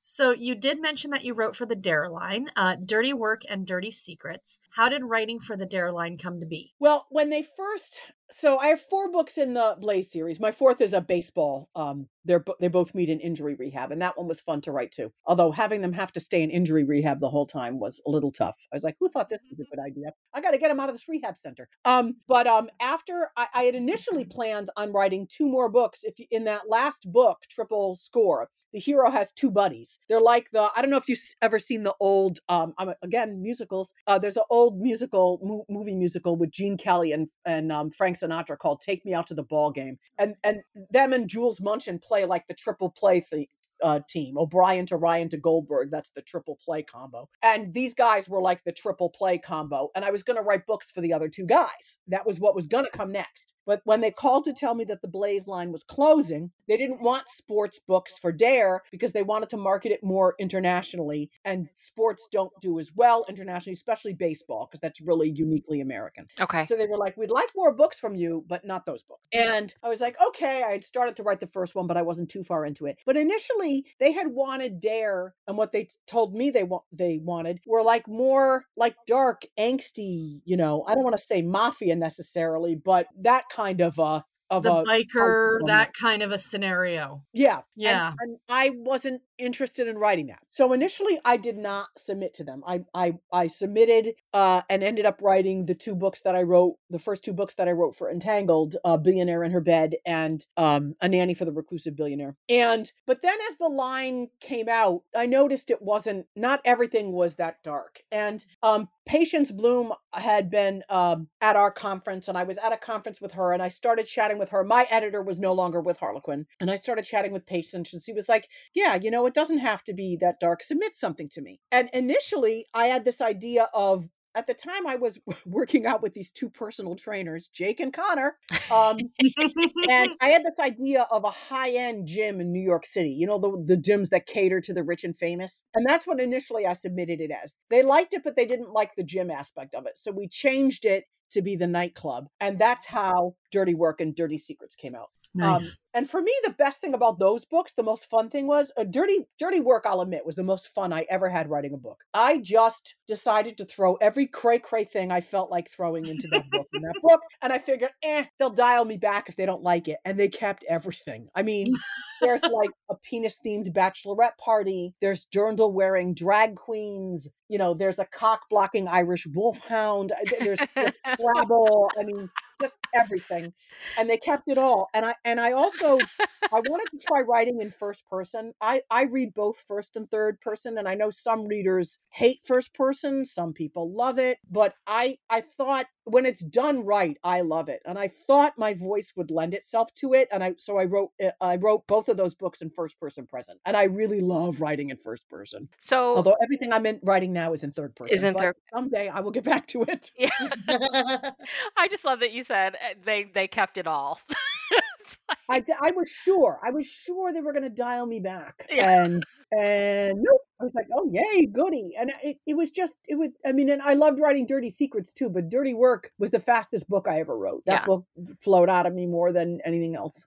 so you did mention that you wrote for the Dare line, uh, Dirty Work and Dirty Secrets. How did writing for the Dare line come to be? Well, when they first, so I have four books in the Blaze series. My fourth is a baseball. Um, they're they both meet in injury rehab, and that one was fun to write too. Although having them have to stay in injury rehab the whole time was a little tough. I was like, who thought this was a good idea? I got to get them out of this rehab center. Um, but um, after I, I had initially planned on writing two more books. If you, in that last book, Triple Score, the hero has two buddies. They're like the I don't know if you've ever seen the old um I'm, again musicals. Uh, there's an old musical mo- movie musical with Gene Kelly and and um, Frank Sinatra called "Take Me Out to the Ball Game," and and them and Jules Munshin play like the triple play thing. Uh, team O'Brien to Ryan to Goldberg. That's the triple play combo. And these guys were like the triple play combo. And I was going to write books for the other two guys. That was what was going to come next. But when they called to tell me that the Blaze line was closing, they didn't want sports books for Dare because they wanted to market it more internationally. And sports don't do as well internationally, especially baseball, because that's really uniquely American. Okay. So they were like, we'd like more books from you, but not those books. And I was like, okay, I had started to write the first one, but I wasn't too far into it. But initially, they had wanted Dare, and what they told me they want they wanted were like more like dark, angsty, you know, I don't want to say mafia necessarily, but that kind of uh of the a biker, outcome. that kind of a scenario. yeah. And- Yeah. And, I wasn't interested in writing that. So initially I did not submit to them. I I I submitted uh and ended up writing the two books that I wrote, the first two books that I wrote for Entangled, uh Billionaire in Her Bed and um A Nanny for the Reclusive Billionaire. And but then as the line came out, I noticed it wasn't not everything was that dark. And um Patience Bloom had been um, at our conference, and I was at a conference with her, and I started chatting with her. My editor was no longer with Harlequin, and I started chatting with Patience, and she was like, "Yeah, you know, it doesn't have to be that dark. Submit something to me." And initially, I had this idea of. At the time, I was working out with these two personal trainers, Jake and Connor, um, and I had this idea of a high end gym in New York City, you know, the, the gyms that cater to the rich and famous. And that's what initially I submitted it as. They liked it, but they didn't like the gym aspect of it. So we changed it to be the nightclub. And that's how Dirty Work and Dirty Secrets came out. Nice. Um, and for me, the best thing about those books, the most fun thing was a dirty, dirty work. I'll admit was the most fun I ever had writing a book. I just decided to throw every cray cray thing I felt like throwing into that book. In that book, and I figured, eh, they'll dial me back if they don't like it, and they kept everything. I mean, there's like a penis themed bachelorette party. There's dirndl wearing drag queens. You know, there's a cock blocking Irish wolfhound. uh, There's, there's Scrabble. I mean, just everything. And they kept it all. And I and I also I wanted to try writing in first person. I I read both first and third person, and I know some readers hate first person. Some people love it, but I I thought when it's done right, I love it, and I thought my voice would lend itself to it, and I so I wrote uh, I wrote both of those books in first person present, and I really love writing in first person. So Although everything I'm in writing now is in third person. in but third- Someday I will get back to it. yeah. I just love that you said uh, they they kept it all. Like- I, I was sure. I was sure they were going to dial me back. Yeah. And and nope. I was like, oh yay, goody. And it, it was just it was. I mean, and I loved writing Dirty Secrets too. But Dirty Work was the fastest book I ever wrote. That Yeah. book flowed out of me more than anything else.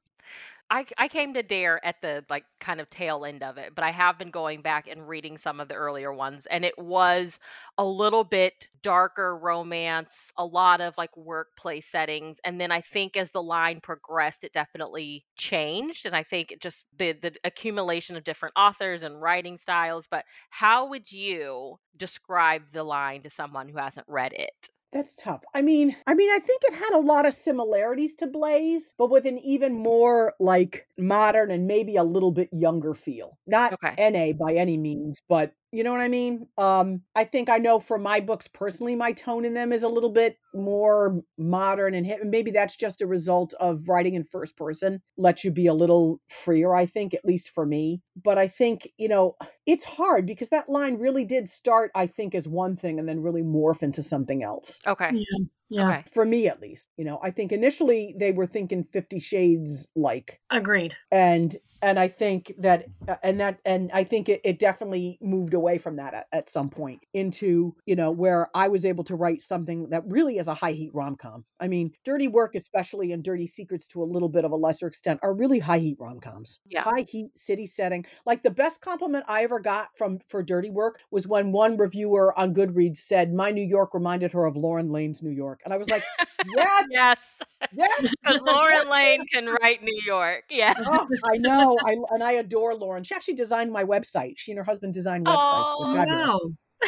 I I came to Dare at the like kind of tail end of it, but I have been going back and reading some of the earlier ones and it was a little bit darker romance, a lot of like workplace settings and then I think as the line progressed it definitely changed and I think it just the the accumulation of different authors and writing styles, but how would you describe the line to someone who hasn't read it? That's tough. I mean, I mean, I think it had a lot of similarities to Blaze, but with an even more like modern and maybe a little bit younger feel. Not Okay. NA by any means, but you know what I mean? Um, I think I know for my books personally, my tone in them is a little bit more modern and hip. and Maybe that's just a result of writing in first person, lets you be a little freer, I think, at least for me. But I think, you know, it's hard because that line really did start, I think, as one thing and then really morph into something else Okay. yeah. Yeah. Okay. for me at least you know i think initially they were thinking 50 shades like Agreed. and and i think that uh, and that and i think it, it definitely moved away from that at, at some point into you know where i was able to write something that really is a high heat rom-com i mean dirty work especially and dirty secrets to a little bit of a lesser extent are really high heat rom-coms Yeah. high heat city setting like the best compliment i ever got from for dirty work was when one reviewer on goodreads said my new york reminded her of lauren layne's new york and i was like yes Yes. yes Lauren Layne can write New York. Yeah. Oh, I know. I and I adore Lauren. She actually designed my website. She and her husband designed websites. Oh, wow.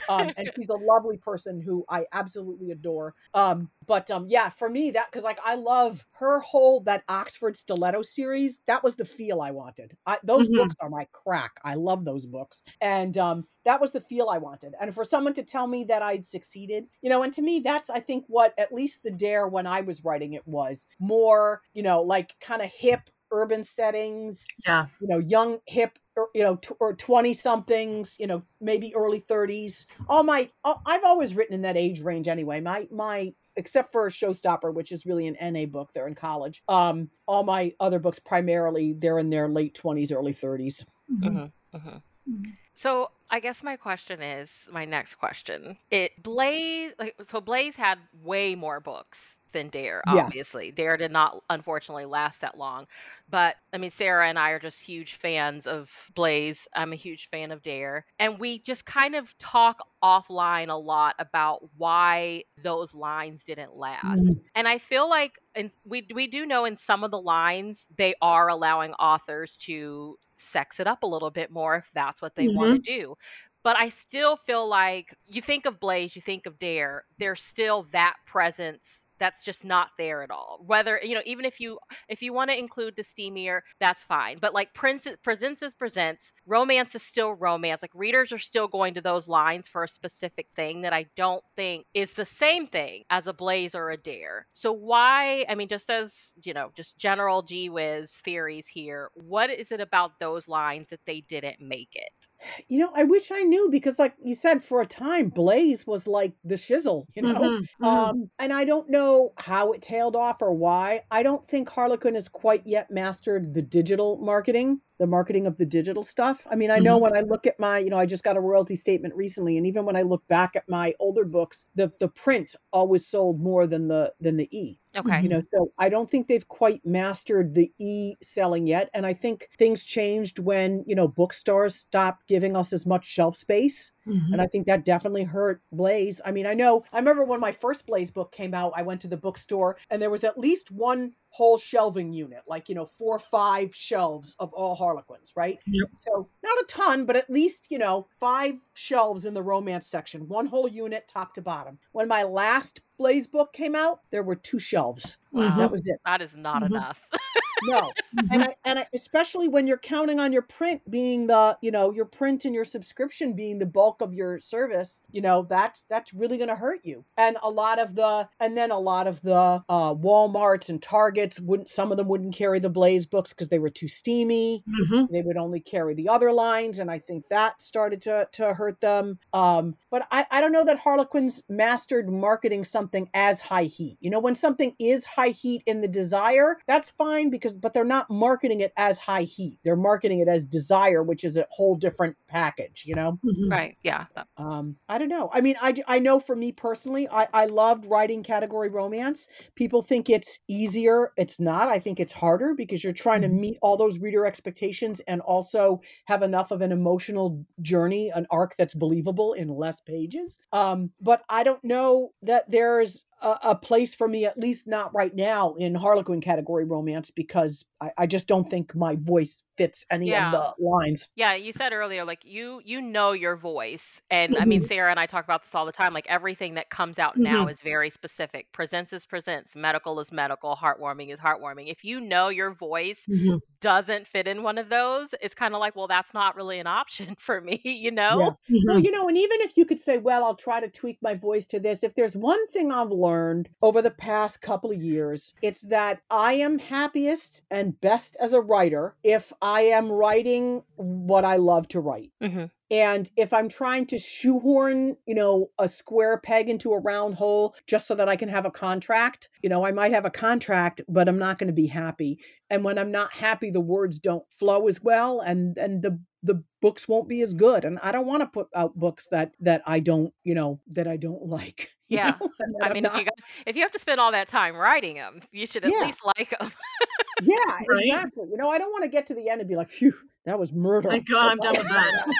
Um, and she's a lovely person who I absolutely adore. Um, but um, yeah, for me, that because like I love her whole that Oxford Stiletto series. That was the feel I wanted. I, those Mhm. books are my crack. I love those books, and um, that was the feel I wanted. And for someone to tell me that I'd succeeded, you know, and to me, that's I think what at least the Dare when I was writing it was more, you know, like kind of hip urban settings Yeah. you know, young, hip, or, you know, tw- or 20 somethings, you know, maybe early 30s. All my, all, I've always written in that age range anyway. My, my, except for Showstopper, which is really an NA book. They're in college. Um, all my other books primarily they're in their late twenties, early 30s Mm-hmm. Mm-hmm. Mhm. So I guess my question is my next question. It Blaze like so Blaze had way more books than Dare, Yeah. obviously. Dare did not unfortunately last that long. But I mean Sarah and I are just huge fans of Blaze. I'm a huge fan of Dare. And we just kind of talk offline a lot about why those lines didn't last. Mhm. And I feel like and we we do know in some of the lines they are allowing authors to sex it up a little bit more if that's what they want to do. But I still feel like you think of Blaze, you think of Dare, there's still that presence that's just not there at all. Whether, you know, even if you if you want to include the steamier, that's fine. But like Prince presents is presents, romance is still romance. Like readers are still going to those lines for a specific thing that I don't think is the same thing as a Blaze or a Dare. So why, I mean, just as, you know, just general gee whiz theories here, what is it about those lines that they didn't make it? You know, I wish I knew because, like you said, for a time, Blaze was like the shizzle, you know? Mhm, mhm. Um, and I don't know how it tailed off or why. I don't think Harlequin has quite yet mastered the digital marketing, the marketing of the digital stuff. I mean, I know when I look at my, you know, I just got a royalty statement recently, and even when I look back at my older books, the the print always sold more than the than the e. Okay. You know, so I don't think they've quite mastered the e selling yet. And I think things changed when, you know, bookstores stopped giving us as much shelf space. Mhm. And I think that definitely hurt Blaze. I mean, I know, I remember when my first Blaze book came out, I went to the bookstore and there was at least one whole shelving unit, like, you know, four or five shelves of all Harlequins, right? Yep. So not a ton, but at least, you know, five shelves in the romance section, one whole unit top to bottom. When my last Blaze book came out, there were two shelves. Wow. That was it. That is not Mhm. enough. No. and I and I, especially when you're counting on your print being the you know your print and your subscription being the bulk of your service you know that's that's really going to hurt you. And a lot of the and then a lot of the uh walmarts and targets wouldn't some of them wouldn't carry the blaze books because they were too steamy. Mhm. they would only carry the other lines and i think that started to to hurt them. Um but i i don't know that harlequins mastered marketing something as high heat. You know when something is high heat in the desire that's fine because but they're not marketing it as high heat they're marketing it as desire which is a whole different package you know Mhm. right. Yeah. Um i don't know i mean i i know for me personally i i loved writing category romance people think it's easier it's not i think it's harder because you're trying to Mhm. meet all those reader expectations and also have enough of an emotional journey an arc that's believable in less pages um but i don't know that there's a, a place for me at least not right now in harlequin category romance because i, I just don't think my voice fits any Yeah. of the lines Yeah, you said earlier, like you you know your voice, and I mean Mhm. Sarah and I talk about this all the time. Like everything that comes out now is very specific. Presents is presents, medical is medical, heartwarming is heartwarming. If you know your voice Mhm. doesn't fit in one of those, it's kind of like, well, that's not really an option for me, you know? Yeah. Well, Mhm. you know, and even if you could say, well, I'll try to tweak my voice to this, if there's one thing I've learned over the past couple of years, it's that I am happiest and best as a writer if I am writing what I love to write. Mhm. And if I'm trying to shoehorn, you know, a square peg into a round hole just so that I can have a contract, you know, I might have a contract, but I'm not going to be happy. And when I'm not happy, the words don't flow as well and and the the books won't be as good. And I don't want to put out books that that I don't, you know, that I don't like. Yeah. know, and that I mean, if you got, if you have to spend all that time writing them, you should at Yeah. least like them. yeah, Right. exactly. You know, I don't want to get to the end and be like, phew, that was murder. Thank God I'm done with that.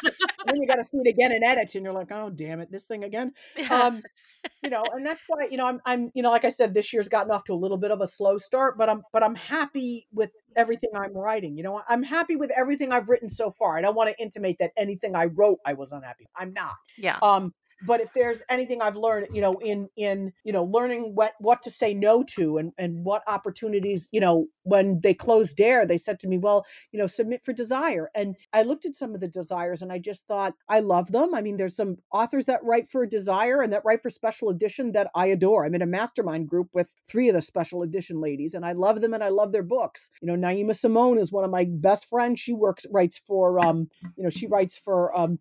Then you got to see it again and edit, and you're like, oh damn it, this thing again. um you know and that's why you know i'm i'm you know like i said this year's gotten off to a little bit of a slow start but i'm but i'm happy with everything i'm writing you know i'm happy with everything i've written so far i don't want to intimate that anything i wrote i was unhappy i'm not yeah. um but if there's anything i've learned you know in in you know learning what what to say no to and and what opportunities you know when they closed dare they said to me well you know submit for desire. And i looked at some of the desires and i just thought i love them. I mean there's some authors that write for desire and that write for special edition that i adore. I'm in a mastermind group with three of the special edition ladies and i love them and i love their books. You know naima simone is one of my best friends. She works writes for um you know she writes for um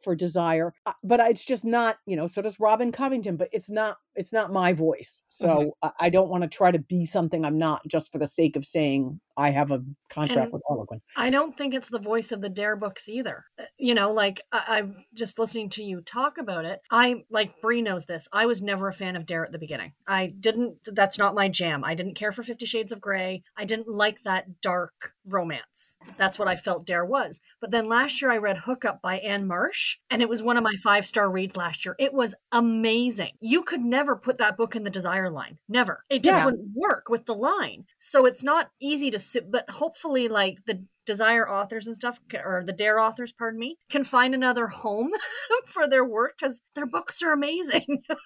for desire Uh, but it's just not you know so does robin covington but it's not it's not my voice. So Mhm. I, I don't want to try to be something I'm not just for the sake of saying I have a contract And- with Harlequin. I don't think it's the voice of the Dare books either. Uh, You know, like I, I'm just listening to you talk about it. I like brie knows this. I was never a fan of Dare at the beginning. I didn't. That's not my jam. I didn't care for Fifty Shades of Grey. I didn't like that dark romance. That's what I felt Dare was. But then last year I read Hookup by Anne Marsh, and it was one of my five star reads last year. It was amazing. You could never put that book in the Desire line. Never. It just Yeah. wouldn't work with the line. So it's not easy to sit, but hopefully, like the desire authors and stuff or the dare authors pardon me can find another home for their work because their books are amazing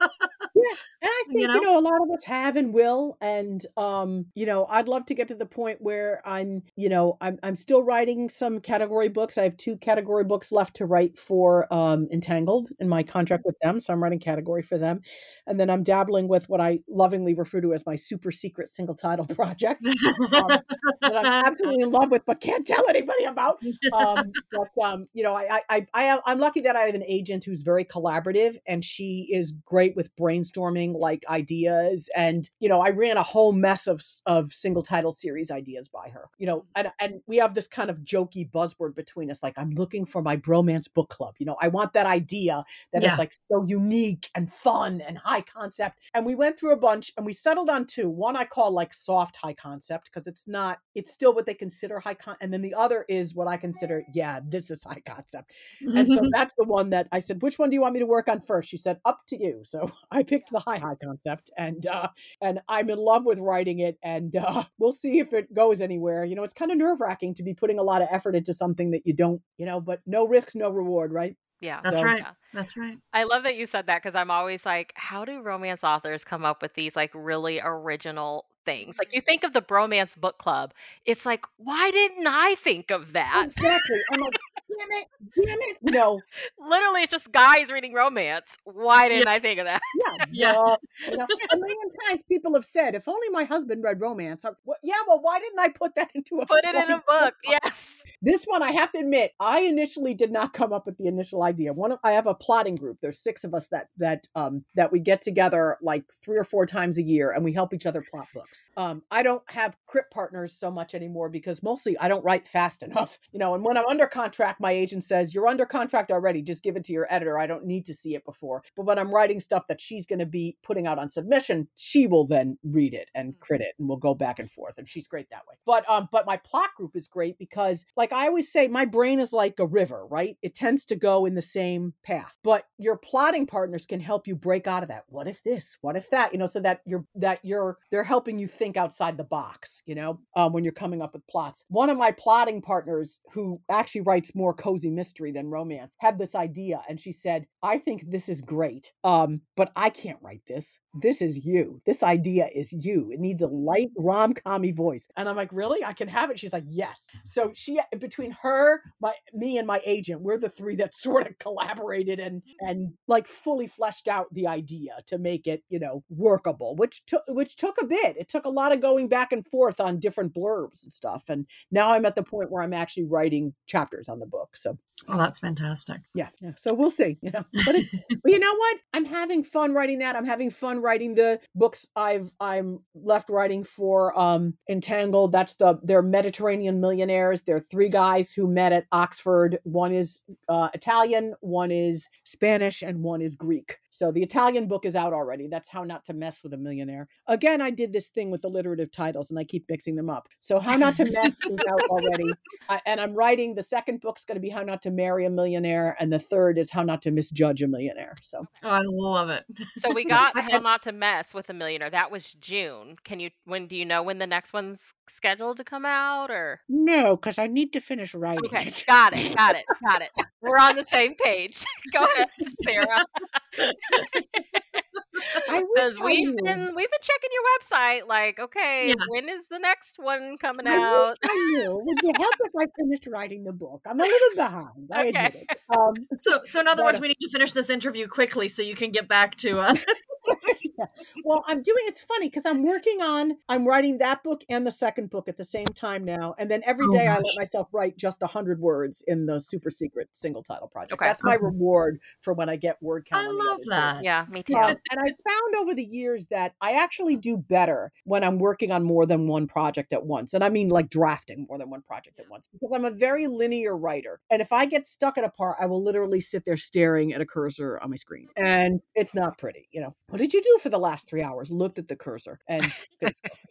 Yes, and I think You you know? know? a lot of us have and will, and um, you know, I'd love to get to the point where I'm, you know, I'm I'm still writing some category books. I have two category books left to write for um Entangled in my contract with them, so I'm writing category for them, and then I'm dabbling with what I lovingly refer to as my super secret single title project um, that I'm absolutely in love with, but can't tell anybody about um, but um, you know, I, I, I, I, am- I'm lucky that I have an agent who's very collaborative, and she is great with brainstorming like ideas. And you know, I ran a whole mess of of single title series ideas by her. You know, and and we have this kind of jokey buzzword between us, like I'm looking for my bromance book club. You know, I want that idea that is Yeah. like so unique and fun and high concept. And we went through a bunch, and we settled on two. One I call like soft high concept because it's not, it's still what they consider high con, and then the other is what I consider, yeah, this is high concept. And so that's the one that I said, which one do you want me to work on first? She said, up to you. So I picked the high high concept, and uh, and I'm in love with writing it, and uh, we'll see if it goes anywhere. You know, it's kind of nerve wracking to be putting a lot of effort into something that you don't, you know, but no risk, no reward, right? Yeah. That's So- right. Yeah. That's right. I love that you said that because I'm always like, how do romance authors come up with these like really original things? Like you mm-hmm. think of the bromance book club, it's like, why didn't I think of that? Exactly. I'm like, damn it, damn it. Know, Literally, it's just guys reading romance. Why didn't I think of that? yeah, Yeah. well, you know, a million times people have said, if only my husband read romance. I'm, well, yeah, well, why didn't I put that into a Put it in a book? book. Yes. This one, I have to admit, I initially did not come up with the initial idea. One, of, I have a plotting group. There's six of us that that um that we get together like three or four times a year, and we help each other plot books. Um, I don't have crit partners so much anymore because mostly I don't write fast enough, you know. And when I'm under contract, my agent says you're under contract already. Just give it to your editor. I don't need to see it before. But when I'm writing stuff that she's going to be putting out on submission, she will then read it and crit it, and we'll go back and forth. And she's great that way. But um, but my plot group is great because, like I always say, my brain is like a river, right? It tends to go in the same path. But your plotting partners can help you break out of that. What if this? What if that? You know, so that you're that you're they're helping you think outside the box. You know, um, when you're coming up with plots. One of my plotting partners, who actually writes more cozy mystery than romance, had this idea, and she said, "I think this is great, um, but I can't write this. This is you. This idea is you. It needs a light rom commy voice." And I'm like, "Really? I can have it?" She's like, "Yes." So she, uh, between her, my me, and my agent, we're the three that sort of collaborated and mm-hmm. and like fully fleshed out the idea to make it, you know, workable. Which took which took a bit. It took a lot of going back and forth on different blurbs and stuff. And now I'm at the point where I'm actually writing chapters on the book. So Oh, that's fantastic. yeah, yeah. So we'll see. You know, but, it's, but you know what? I'm having fun writing that. I'm having fun writing the books I've I'm left writing for um Entangled. That's the they're Mediterranean millionaires. They're three guys who met at Oxford. One is uh, Italian, one is Spanish, and one is Greek. So the Italian book is out already. That's how not to mess with a millionaire. Again, I did this thing with alliterative titles, and I keep mixing them up. So how not to mess is out already. I, and I'm writing the second book's going to be how not to marry a millionaire, and the third is how not to misjudge a millionaire. So Oh, I love it. So we got I- How Not to Mess with a Millionaire. That was June. Can you when do you know when the next one's scheduled to come out or no, because I need to finish writing. Okay, it. got it, got it, got it. We're on the same page. Go ahead, Sarah. Because we've knew. been we've been checking your website, like, okay, Yeah. when is the next one coming I out? I knew. Would you help if I finished writing the book? I'm a little behind. I Okay. admit it. Um, So, so in other words, we need to finish this interview quickly so you can get back to. Uh, well, I'm doing it's funny because I'm working on I'm writing that book and the second book at the same time now. And then every day Oh, I let myself write just hundred words in the super secret single title project. Okay. That's my reward for when I get word count. I love other two. that. Yeah, me too. Um, and I found over the years that I actually do better when I'm working on more than one project at once. And I mean like drafting more than one project at once because I'm a very linear writer. And if I get stuck at a part, I will literally sit there staring at a cursor on my screen. And it's not pretty, you know. What did you do for the last three hours? Looked at the cursor and you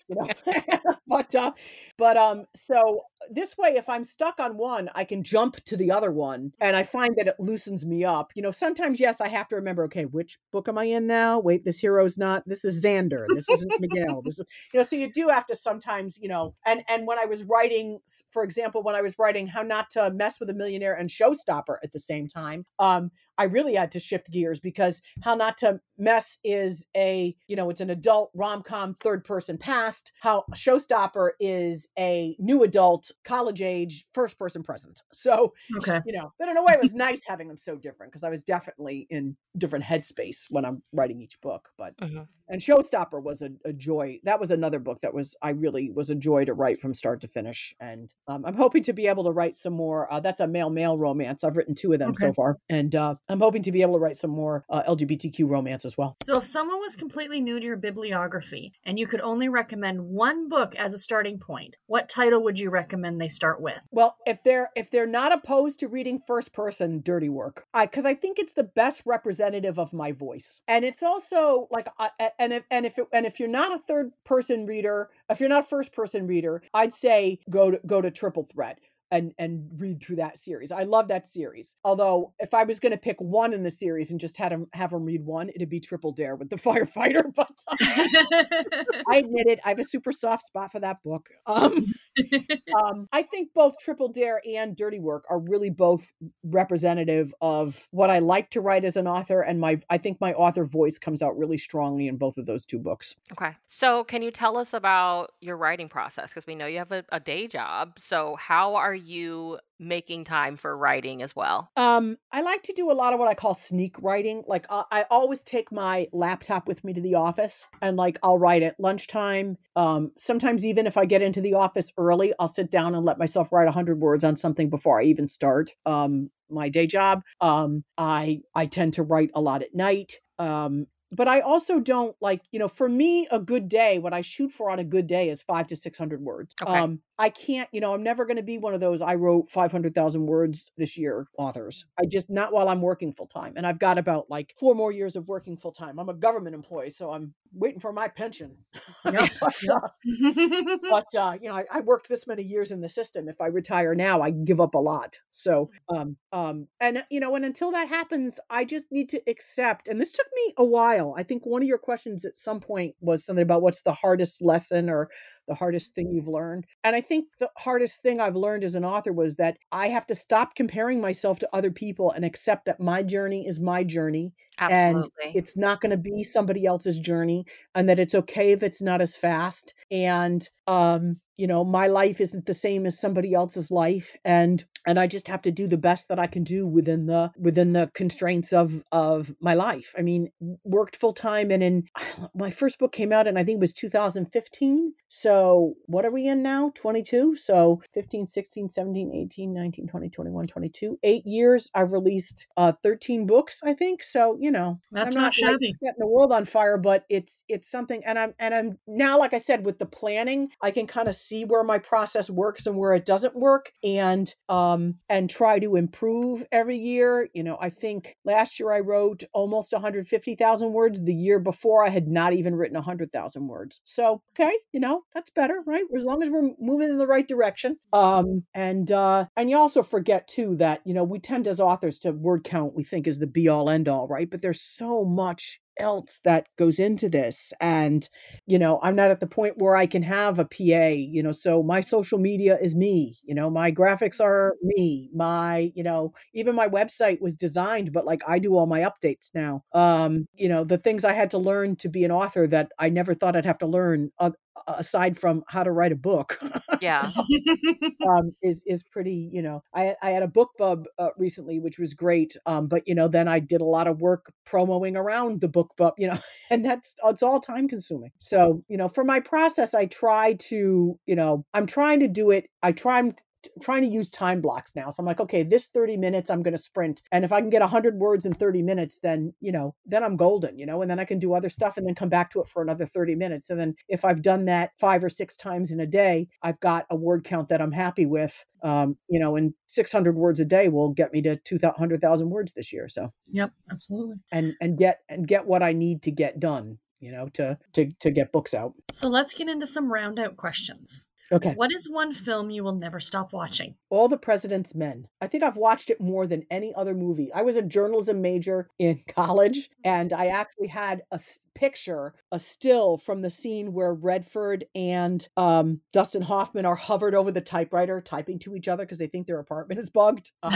know. but uh but um so this way if i'm stuck on one i can jump to the other one and i find that it loosens me up you know sometimes yes i have to remember okay which book am i in now wait this hero's not this is xander this isn't miguel this is you know so you do have to sometimes you know and and when i was writing for example when i was writing how not to mess with a millionaire and showstopper at the same time um I really had to shift gears because How Not to Mess is a, you know, it's an adult rom com third person past. How Showstopper is a new adult, college age, first person present. So, Okay. you know, but in a way, it was nice having them so different because I was definitely in different headspace when I'm writing each book. But, Mhm. and Showstopper was a, a joy. That was another book that was, I really was a joy to write from start to finish. And um, I'm hoping to be able to write some more. Uh, that's a male male romance. I've written two of them so far. And uh, I'm hoping to be able to write some more uh, LGBTQ romance as well. So, if someone was completely new to your bibliography and you could only recommend one book as a starting point, what title would you recommend they start with? Well, if they're if they're not opposed to reading first person dirty work, I because I think it's the best representative of my voice, and it's also like I, and if and if it, and if you're not a third person reader, if you're not a first person reader, I'd say go to go to Triple Threat. And, and read through that series. I love that series. Although, if I was going to pick one in the series and just had him have him read one, it'd be Triple Dare with the firefighter. But uh, I admit it, I have a super soft spot for that book. Um, um, I think both Triple Dare and Dirty Work are really both representative of what I like to write as an author, and my I think my author voice comes out really strongly in both of those two books. Okay. So, can you tell us about your writing process? Because we know you have a, a day job. So, how are you making time for writing as well? Um, I like to do a lot of what I call sneak writing. Like I, I always take my laptop with me to the office, and like I'll write at lunchtime. Um, sometimes even if I get into the office early, I'll sit down and let myself write hundred words on something before I even start. Um, my day job. Um, I I tend to write a lot at night. Um, but I also don't like, you know, for me, a good day, what I shoot for on a good day is five to 600 words. Okay. Um, I can't, you know, I'm never going to be one of those I wrote 500,000 words this year authors. I just, not while I'm working full time. And I've got about like four more years of working full time. I'm a government employee, so I'm waiting for my pension. But, uh, but uh, you know, I, I worked this many years in the system. If I retire now, I give up a lot. So, um, um, and you know, and until that happens, I just need to accept. And this took me a while. I think one of your questions at some point was something about what's the hardest lesson or the hardest thing you've learned. And I think the hardest thing I've learned as an author was that I have to stop comparing myself to other people and accept that my journey is my journey Absolutely. and it's not going to be somebody else's journey and that it's okay if it's not as fast and um you know my life isn't the same as somebody else's life and and i just have to do the best that i can do within the within the constraints of of my life. I mean worked full time and in my first book came out and i think it was 2015 so what are we in now? 22 so 15 16 17 18 19 20 21 22 8 years i've released uh 13 books i think so you know That's I'm not like, shabby. setting the world on fire but it's it's something and i'm and i'm now like i said with the planning i can kind of see where my process works and where it doesn't work and um and try to improve every year. You know i think last year i wrote almost 150000 words. The year before i had not even written 100000 words. So okay you know that's better right? As long as we're moving in the right direction. Um and uh and you also forget too that you know we tend as authors to word count we think is the be all end all right? But there's so much else that goes into this and you know i'm not at the point where i can have a pa you know so my social media is me you know my graphics are me my you know even my website was designed but like i do all my updates now. Um you know the things i had to learn to be an author that i never thought i'd have to learn uh, aside from how to write a book. Yeah. um, is is pretty. You know, I I had a BookBub uh, recently, which was great. Um, but you know, then I did a lot of work promoting around the BookBub. You know, and that's it's all time consuming. So you know, for my process, I try to you know, I'm trying to do it. I try trying to use time blocks now. So I'm like, okay, this 30 minutes I'm going to sprint. And if I can get 100 words in 30 minutes, then, you know, then I'm golden, you know, and then I can do other stuff and then come back to it for another 30 minutes. And then if I've done that five or six times in a day, I've got a word count that I'm happy with. Um, you know, and 600 words a day will get me to 200,000 words this year. So, yep, absolutely. And, and get, and get what I need to get done you know to to to get books out so let's get into some round out questions Okay. What is one film you will never stop watching? All the President's Men. I think I've watched it more than any other movie. I was a journalism major in college, and I actually had a picture, a still from the scene where Redford and um, Dustin Hoffman are hovered over the typewriter, typing to each other because they think their apartment is bugged um,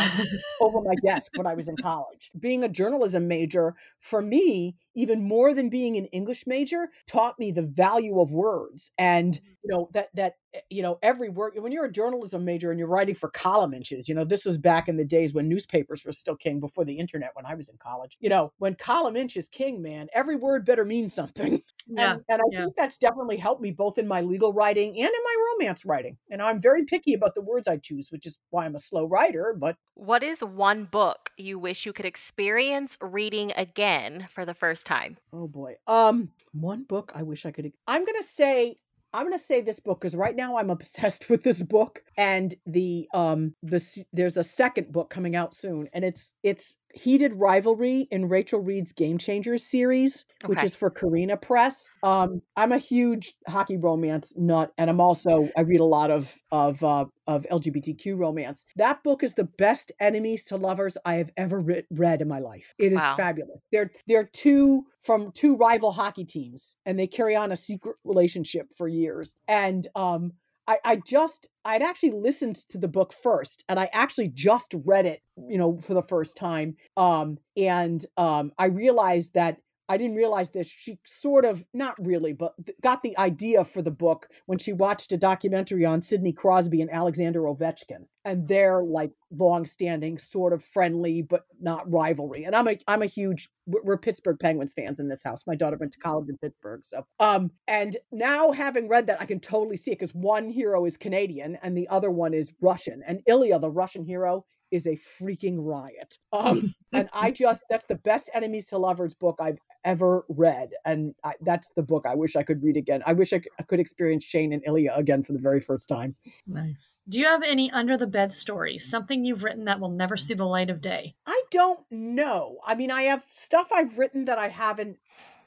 over my desk when I was in college. Being a journalism major, for me, even more than being an English major, taught me the value of words and mm-hmm. you know that that eh, you know every word when you're a journalism major and you're writing for column inches you know this was back in the days when newspapers were still king before the internet when i was in college you know when column inch is king man every word better mean something yeah, and, and i yeah. think that's definitely helped me both in my legal writing and in my romance writing and i'm very picky about the words i choose which is why i'm a slow writer but what is one book you wish you could experience reading again for the first time? Oh boy. Um one book I wish I could I'm going to say I'm going to say this book because right now I'm obsessed with this book and the um the there's a second book coming out soon and it's it's heated rivalry in Rachel Reid's Game Changers series, okay. which is for Carina Press. Um, I'm a huge hockey romance nut, and I'm also I read a lot of of uh, of LGBTQ romance. That book is the best enemies to lovers I have ever re- read in my life. It is wow. fabulous. They're they're two from two rival hockey teams, and they carry on a secret relationship for years. And um, I, I just I'd actually listened to the book first and I actually just read it, you know, for the first time. Um, and um, I realized that I didn't realize this. She sort of, not really, but got the idea for the book when she watched a documentary on Sidney Crosby and Alexander Ovechkin and their like long-standing sort of friendly but not rivalry. And I'm a I'm a huge we're Pittsburgh Penguins fans in this house. My daughter went to college in Pittsburgh, so um and now having read that I can totally see it because one hero is Canadian and the other one is Russian. And Ilya, the Russian hero, is a freaking riot. Um, and I just, that's the best enemies to lovers book I've ever read. And I, that's the book I wish I could read again. I wish I could experience Shane and Ilya again for the very first time. Nice. Do you have any under the bed stories? Something you've written that will never see the light of day? I don't know. I mean, I have stuff I've written that I haven't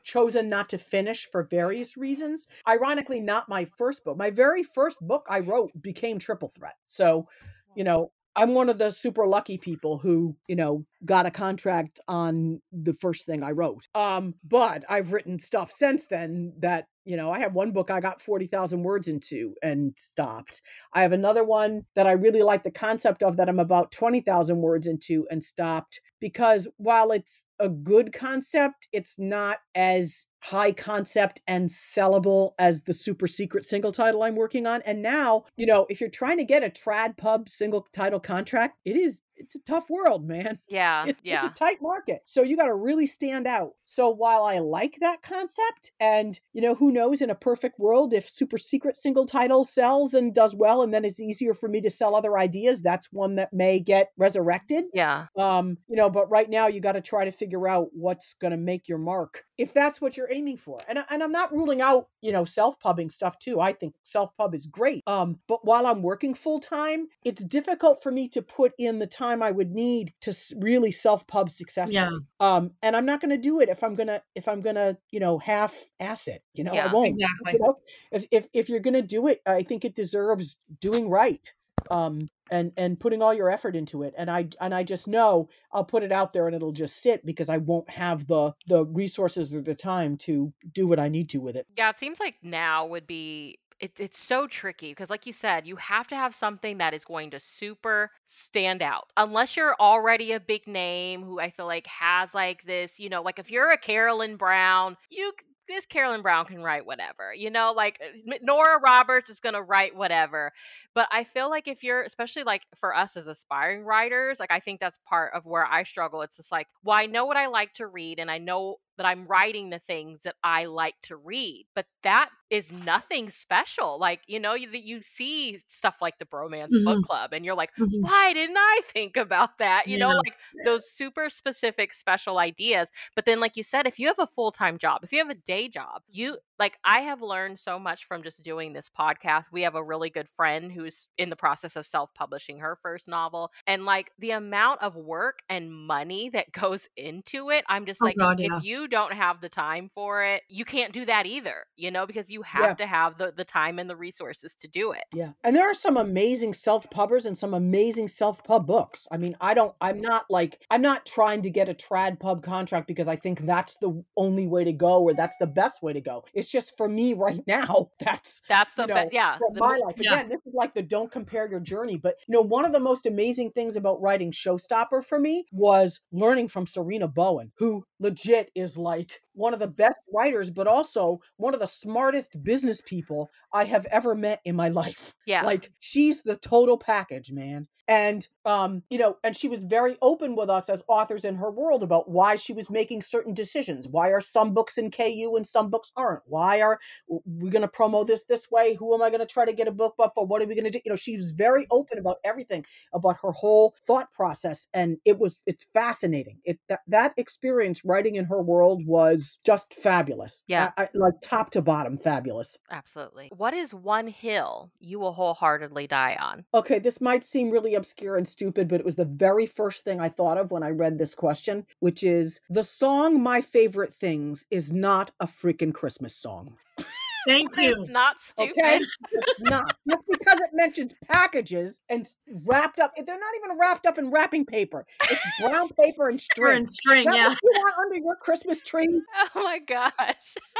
chosen not to finish for various reasons. Ironically, not my first book. My very first book I wrote became Triple Threat. So, you know, I'm one of the super lucky people who, you know, got a contract on the first thing I wrote. Um, but I've written stuff since then that, you know, I have one book I got 40,000 words into and stopped. I have another one that I really like the concept of that I'm about 20,000 words into and stopped because while it's a good concept, it's not as high concept and sellable as the super secret single title I'm working on. And now, you know, if you're trying to get a trad pub single title contract, it is it's a tough world, man. Yeah, it, yeah. It's a tight market. So you got to really stand out. So while I like that concept, and you know, who knows in a perfect world if super secret single title sells and does well, and then it's easier for me to sell other ideas, that's one that may get resurrected. Yeah. Um, you know, but right now you got to try to figure out what's going to make your mark if that's what you're aiming for. And and I'm not ruling out, you know, self-pubbing stuff too. I think self-pub is great. Um, but while I'm working full time, it's difficult for me to put in the time time I would need to really self pub successfully. Yeah. Um, and I'm not going to do it if I'm gonna if I'm gonna you know half ass it. You know, yeah, I won't. Exactly. You know? If if if you're gonna do it, I think it deserves doing right. Um, and and putting all your effort into it and i and i just know i'll put it out there and it'll just sit because i won't have the the resources or the time to do what i need to with it yeah it seems like now would be it, it's so tricky because like you said you have to have something that is going to super stand out unless you're already a big name who i feel like has like this you know like if you're a carolyn brown you Miss Carolyn Brown can write whatever, you know, like uh, Nora Roberts is going to write whatever. But I feel like if you're, especially like for us as aspiring writers, like I think that's part of where I struggle. It's just like, well, I know what I like to read and I know that I'm writing the things that I like to read. But that is nothing special. Like, you know, you, you see stuff like the Bromance mm-hmm. Book Club, and you're like, mm-hmm. why didn't I think about that? You yeah. know, like those super specific special ideas. But then, like you said, if you have a full time job, if you have a day job, you like, I have learned so much from just doing this podcast. We have a really good friend who's in the process of self publishing her first novel. And like the amount of work and money that goes into it, I'm just oh, like, God, if yeah. you don't have the time for it, you can't do that either, you know, because you have yeah. to have the, the time and the resources to do it. Yeah. And there are some amazing self pubbers and some amazing self pub books. I mean, I don't, I'm not like, I'm not trying to get a trad pub contract because I think that's the only way to go or that's the best way to go. It's just for me right now, that's, that's the, you know, be- yeah. The, my life. Again, yeah. this is like the don't compare your journey. But, you know, one of the most amazing things about writing Showstopper for me was learning from Sarina Bowen, who legit is like one of the best writers, but also one of the smartest business people I have ever met in my life. Yeah. Like she's the total package, man. And um, you know, and she was very open with us as authors in her world about why she was making certain decisions. Why are some books in KU and some books aren't? Why are we going to promo this this way? Who am I going to try to get a BookBub for? What are we going to do? You know, she was very open about everything, about her whole thought process, and it was it's fascinating. It that that experience writing in her world was just fabulous. Yeah. I, I, like top to bottom, fabulous. Absolutely. What is one hill you will wholeheartedly die on? Okay, this might seem really obscure and stupid, but it was the very first thing I thought of when I read this question, which is the song My Favorite Things is not a freaking Christmas song. Thank you. It's not stupid. Okay, it's not. Just because it mentions packages and wrapped up. They're not even wrapped up in wrapping paper. It's brown paper and string. and string, yeah. you want under your Christmas tree? Oh my gosh.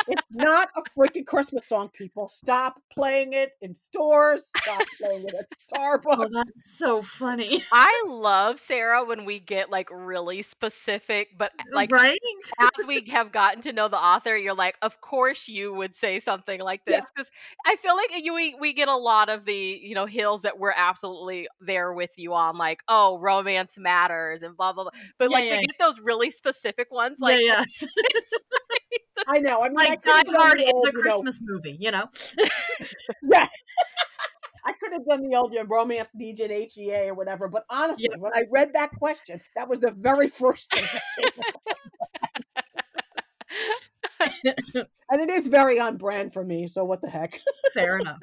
it's not a freaking Christmas song, people. Stop playing it in stores. Stop playing it at Starbucks. Oh, that's so funny. I love Sarah when we get like really specific, but like right? as we have gotten to know the author, you're like, of course you would say something something like this because yeah. I feel like you we, we get a lot of the you know hills that we're absolutely there with you on like oh romance matters and blah blah blah but yeah, like yeah. to get those really specific ones like yeah, I know I mean like Die Hard it's a Christmas movie you know? Yeah. I could have done the old you know, romance DJ and HEA or whatever, but honestly, when I read that question, that was the very first thing that came and it is very on brand for me, so what the heck? Fair enough.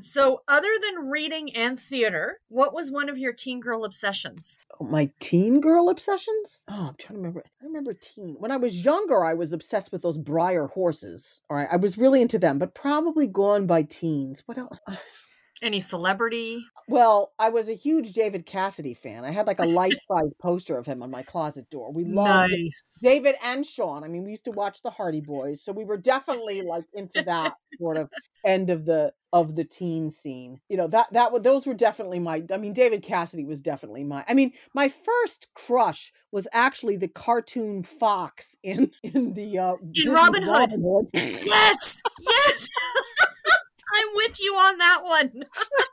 So, other than reading and theater, what was one of your teen girl obsessions? Oh, my teen girl obsessions? Oh, I'm trying to remember. I remember teen. When I was younger, I was obsessed with those Breyer horses. All right, I was really into them, but probably gone by teens. What else? Any celebrity? Well, I was a huge David Cassidy fan. I had like a life size poster of him on my closet door. We loved nice. David and Sean. I mean, we used to watch the Hardy Boys, so we were definitely like into that sort of end of the of the teen scene. You know, that that those were definitely my I mean, David Cassidy was definitely my I mean, my first crush was actually the cartoon fox in in the uh in Robin Hood. Robin Hood. yes. Yes. I'm with you on that one.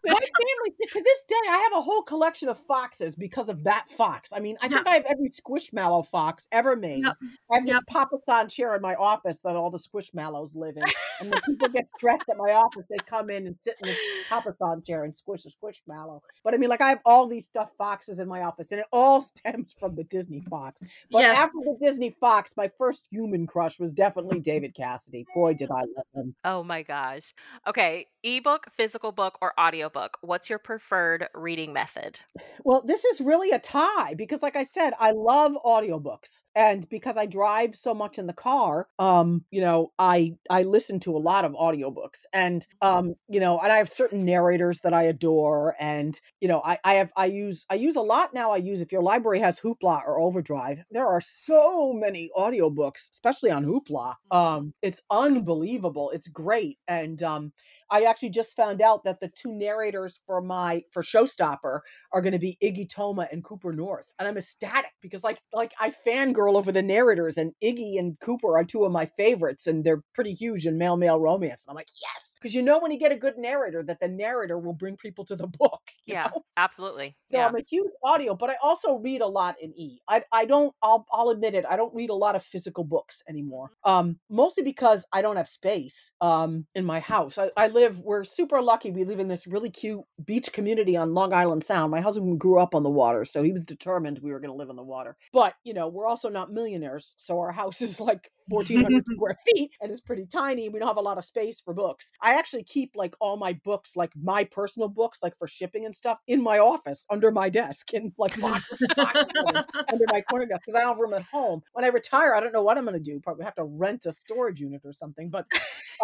My family, to this day, I have a whole collection of foxes because of that fox. I mean, I think I have every squishmallow fox ever made. Yep. I have this yep. Papa chair in my office that all the squishmallows live in. And when people get stressed at my office, they come in and sit in this Papa chair and squish a squishmallow. But I mean, like, I have all these stuffed foxes in my office, and it all stems from the Disney fox. But yes. after the Disney fox, my first human crush was definitely David Cassidy. Boy, did I love him. Oh my gosh. Okay okay, ebook, physical book, or audiobook? What's your preferred reading method? Well, this is really a tie because like I said, I love audiobooks. And because I drive so much in the car, um, you know, I I listen to a lot of audiobooks. And um, you know, and I have certain narrators that I adore and, you know, I I have I use I use a lot now I use if your library has Hoopla or Overdrive, there are so many audiobooks, especially on Hoopla. Mm-hmm. Um, it's unbelievable. It's great. And um I actually just found out that the two narrators for my for Showstopper are going to be Iggy Toma and Cooper North, and I'm ecstatic because like like I fangirl over the narrators, and Iggy and Cooper are two of my favorites, and they're pretty huge in male male romance, and I'm like yes, because you know when you get a good narrator that the narrator will bring people to the book. Yeah, know? absolutely. So yeah. I'm a huge audio, but I also read a lot in E. I I don't I'll I'll admit it, I don't read a lot of physical books anymore. Mm-hmm. Um mostly because I don't have space um in my house. I, I live we're super lucky. We live in this really cute beach community on Long Island Sound. My husband grew up on the water, so he was determined we were going to live on the water. But, you know, we're also not millionaires, so our house is like 1400 square feet and it's pretty tiny. We don't have a lot of space for books. I actually keep like all my books, like my personal books, like for shipping and stuff, in my office under my desk in like boxes, boxes under, under my corner desk because I don't have room at home. When I retire, I don't know what I'm going to do. Probably have to rent a storage unit or something. But,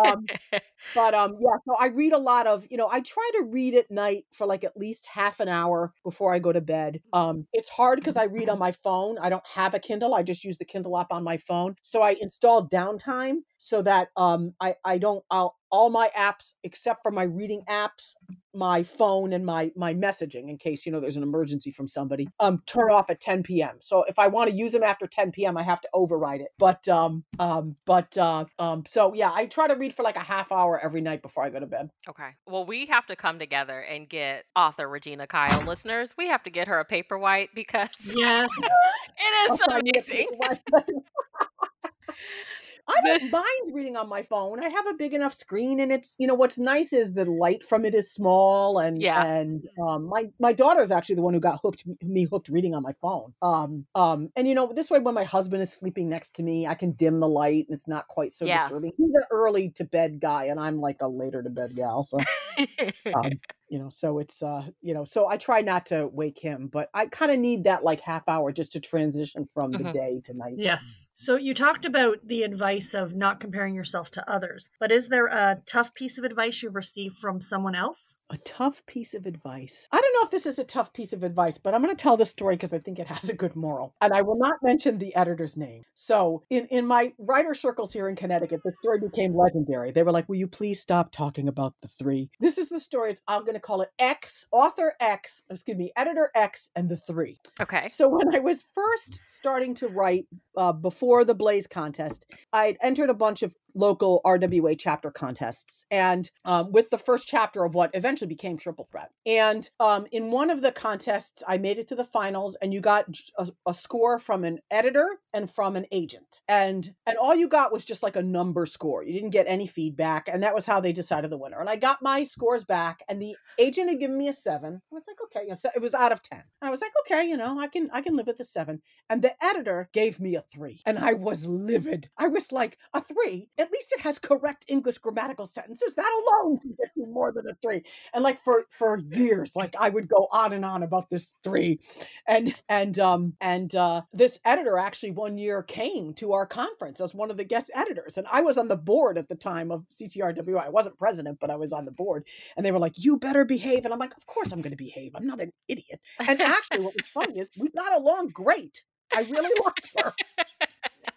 um, but um, yeah. So I read a lot of, you know, I try to read at night for like at least half an hour before I go to bed. Um, it's hard because I read on my phone. I don't have a Kindle. I just use the Kindle app on my phone. So I install downtime so that um I I don't I'll all my apps except for my reading apps my phone and my my messaging in case you know there's an emergency from somebody um turn off at 10 p.m so if i want to use them after 10 p.m i have to override it but um um but uh um so yeah i try to read for like a half hour every night before i go to bed Okay. Well, we have to come together and get author Regina Kyle listeners. We have to get her a paperwhite because yes. it is so try amazing. I don't mind reading on my phone. I have a big enough screen, and it's you know what's nice is the light from it is small, and Yeah. and um, my my daughter is actually the one who got hooked me hooked reading on my phone. Um um, and you know this way when my husband is sleeping next to me, I can dim the light, and it's not quite so Yeah. disturbing. He's an early to bed guy, and I'm like a later to bed gal, so um, you know so it's uh you know so i try not to wake him but i kind of need that like half hour just to transition from the Mhm. day to night Yes. So you talked about the advice of not comparing yourself to others, but is there a tough piece of advice you've received from someone else? a tough piece of advice i don't know if this is a tough piece of advice but i'm going to tell this story because i think it has a good moral and i will not mention the editor's name so in in my writer circles here in connecticut the story became legendary they were like will you please stop talking about the three this is the story it's, i'm going to call it x author x excuse me editor x and the three okay. So when I was first starting to write uh, before the Blaze contest, I'd entered a bunch of local RWA chapter contests, and um, with the first chapter of what eventually became Triple Threat. And um, in one of the contests, I made it to the finals, and you got a score from an editor and from an agent, and and all you got was just like a number score. You didn't get any feedback, and that was how they decided the winner. And I got my scores back, and the agent had given me a seven. I was like, okay, you know, so it was out of ten. I was like, okay, you know, I can I can live with a seven. And the editor gave me a three, and I was livid. I was like, a three? At least it has correct English grammatical sentences. That alone can get you more than a three. And like for for years, like I would go on and on about this three, and and um and uh, this editor actually one year came to our conference as one of the guest editors, and I was on the board at the time of CTRWI. I wasn't president, but I was on the board, and they were like, "You better behave," and I'm like, "Of course I'm going to behave. I'm not an idiot." And actually, what was funny is we got along great. I really liked her.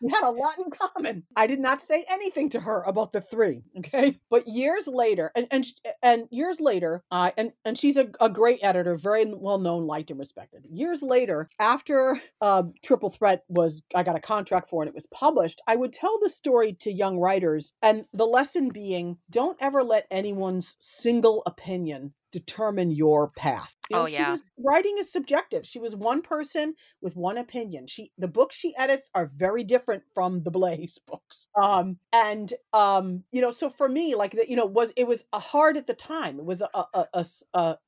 We had a lot in common. I did not say anything to her about the three. Okay, but years later, and and and years later, uh, and and she's a, a great editor, very well known, liked and respected. Years later, after uh, Triple Threat was, I got a contract for and it was published. I would tell the story to young writers, and the lesson being, don't ever let anyone's single opinion determine your path. You know, Oh, she yeah. was writing is subjective. She was one person with one opinion. She the books she edits are very different from the Blaze books. Um and um you know so for me like that you know was it was a hard at the time. It was a a, a, a-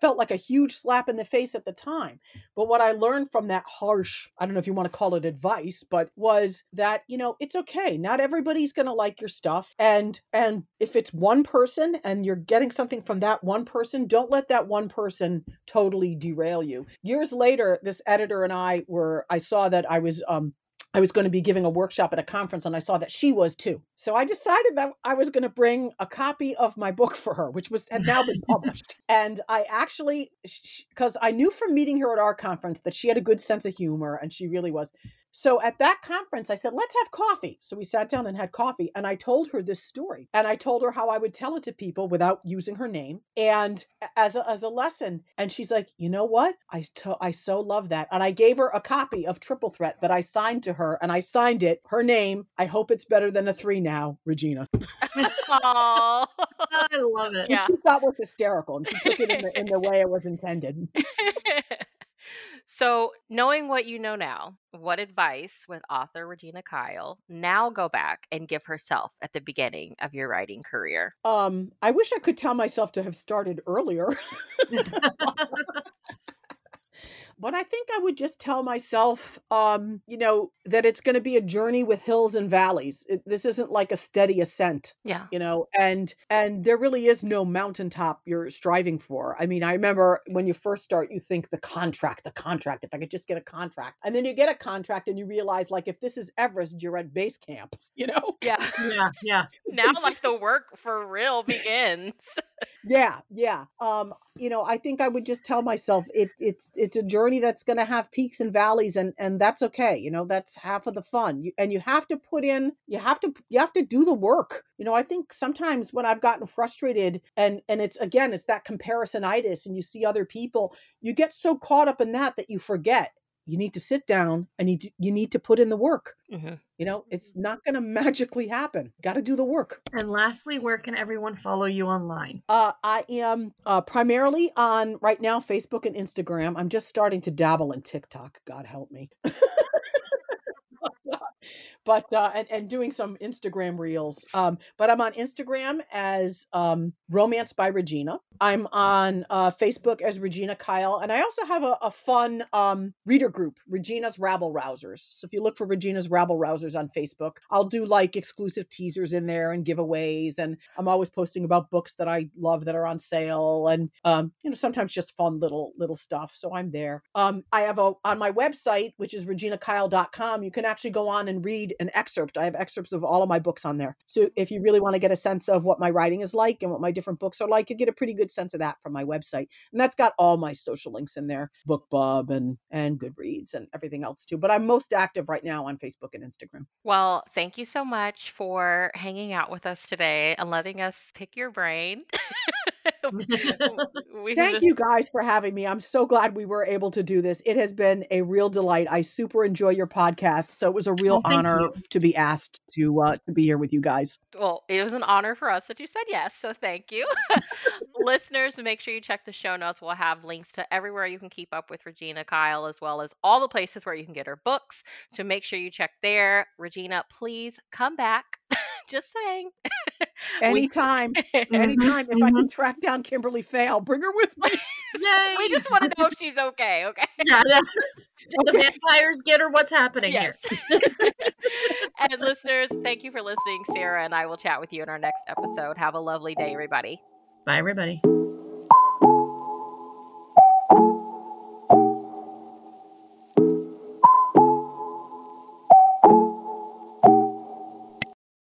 felt like a huge slap in the face at the time. But what I learned from that harsh, I don't know if you want to call it advice, but was that, you know, it's okay. Not everybody's going to like your stuff. And and if it's one person and you're getting something from that one person, don't let that one person totally derail you. Years later, this editor and I were I saw that I was um I was going to be giving a workshop at a conference and I saw that she was too. So I decided that I was going to bring a copy of my book for her, which was had now been published. And I actually, because I knew from meeting her at our conference that she had a good sense of humor and she really was. So at that conference, I said, let's have coffee. So we sat down and had coffee. And I told her this story. And I told her how I would tell it to people without using her name and as a, as a lesson. And she's like, you know what? I, to- I so love that. And I gave her a copy of Triple Threat that I signed to her. And I signed it, her name. I hope it's better than a three now, Regina. Aww. I love it. And Yeah. she thought was hysterical. And she took it in the, in the way it was intended. so, knowing what you know now, what advice would author Regina Kyle now go back and give herself at the beginning of your writing career? Um, I wish I could tell myself to have started earlier. but I think I would just tell myself, um, you know, that it's going to be a journey with hills and valleys. It, this isn't like a steady ascent, Yeah. you know, and and there really is no mountaintop you're striving for. I mean, I remember when you first start, you think the contract, the contract. If I could just get a contract, and then you get a contract, and you realize, like, if this is Everest, you're at base camp, you know. Yeah. yeah, yeah. now, like, the work for real begins. Yeah, yeah. Um, you know, I think I would just tell myself it it's it's a journey that's going to have peaks and valleys, and and that's okay. You know, that's half of the fun. You, and you have to put in, you have to you have to do the work. You know, I think sometimes when I've gotten frustrated, and and it's again, it's that comparisonitis, and you see other people, you get so caught up in that that you forget. You need to sit down and you d- you need to put in the work. hmm You know, it's not going to magically happen. Got to do the work. And lastly, where can everyone follow you online? Uh, I am uh, primarily on right now Facebook and Instagram. I'm just starting to dabble in TikTok. God help me. but uh, and, and doing some Instagram reels. Um, but I'm on Instagram as um, Romance by Regina. I'm on uh, Facebook as Regina Kyle, and I also have a, a fun um, reader group, Regina's Rabble Rousers. So if you look for Regina's Rabble Rousers on Facebook, I'll do like exclusive teasers in there and giveaways, and I'm always posting about books that I love that are on sale, and um, you know sometimes just fun little little stuff. So I'm there. Um, I have a on my website, which is reginakyle.com. You can actually go on and read an excerpt. I have excerpts of all of my books on there. So if you really want to get a sense of what my writing is like and what my different books are like, you get a pretty good sense of that from my website. And that's got all my social links in there, BookBub and and Goodreads and everything else too. But I'm most active right now on Facebook and Instagram. Well, thank you so much for hanging out with us today and letting us pick your brain. we Thank you guys for having me. I'm so glad we were able to do this. It has been a real delight. I super enjoy your podcast, so it was a real Oh, honor you. to be asked to uh, to be here with you guys. Well, it was an honor for us that you said yes, so thank you. Listeners, make sure you check the show notes. We'll have links to everywhere you can keep up with Regina Kyle, as well as all the places where you can get her books. So make sure you check there. Regina, please come back. Just saying. We- Anytime, anytime. Mm-hmm, if I mm-hmm. can track down Kimberly Raye, I'll bring her with me. Yay! we just want to know if she's okay, okay? yeah, yeah. Did the vampires get her? What's happening Yes. here? and listeners, thank you for listening. Sarah and I will chat with you in our next episode. Have a lovely day, everybody. Bye, everybody.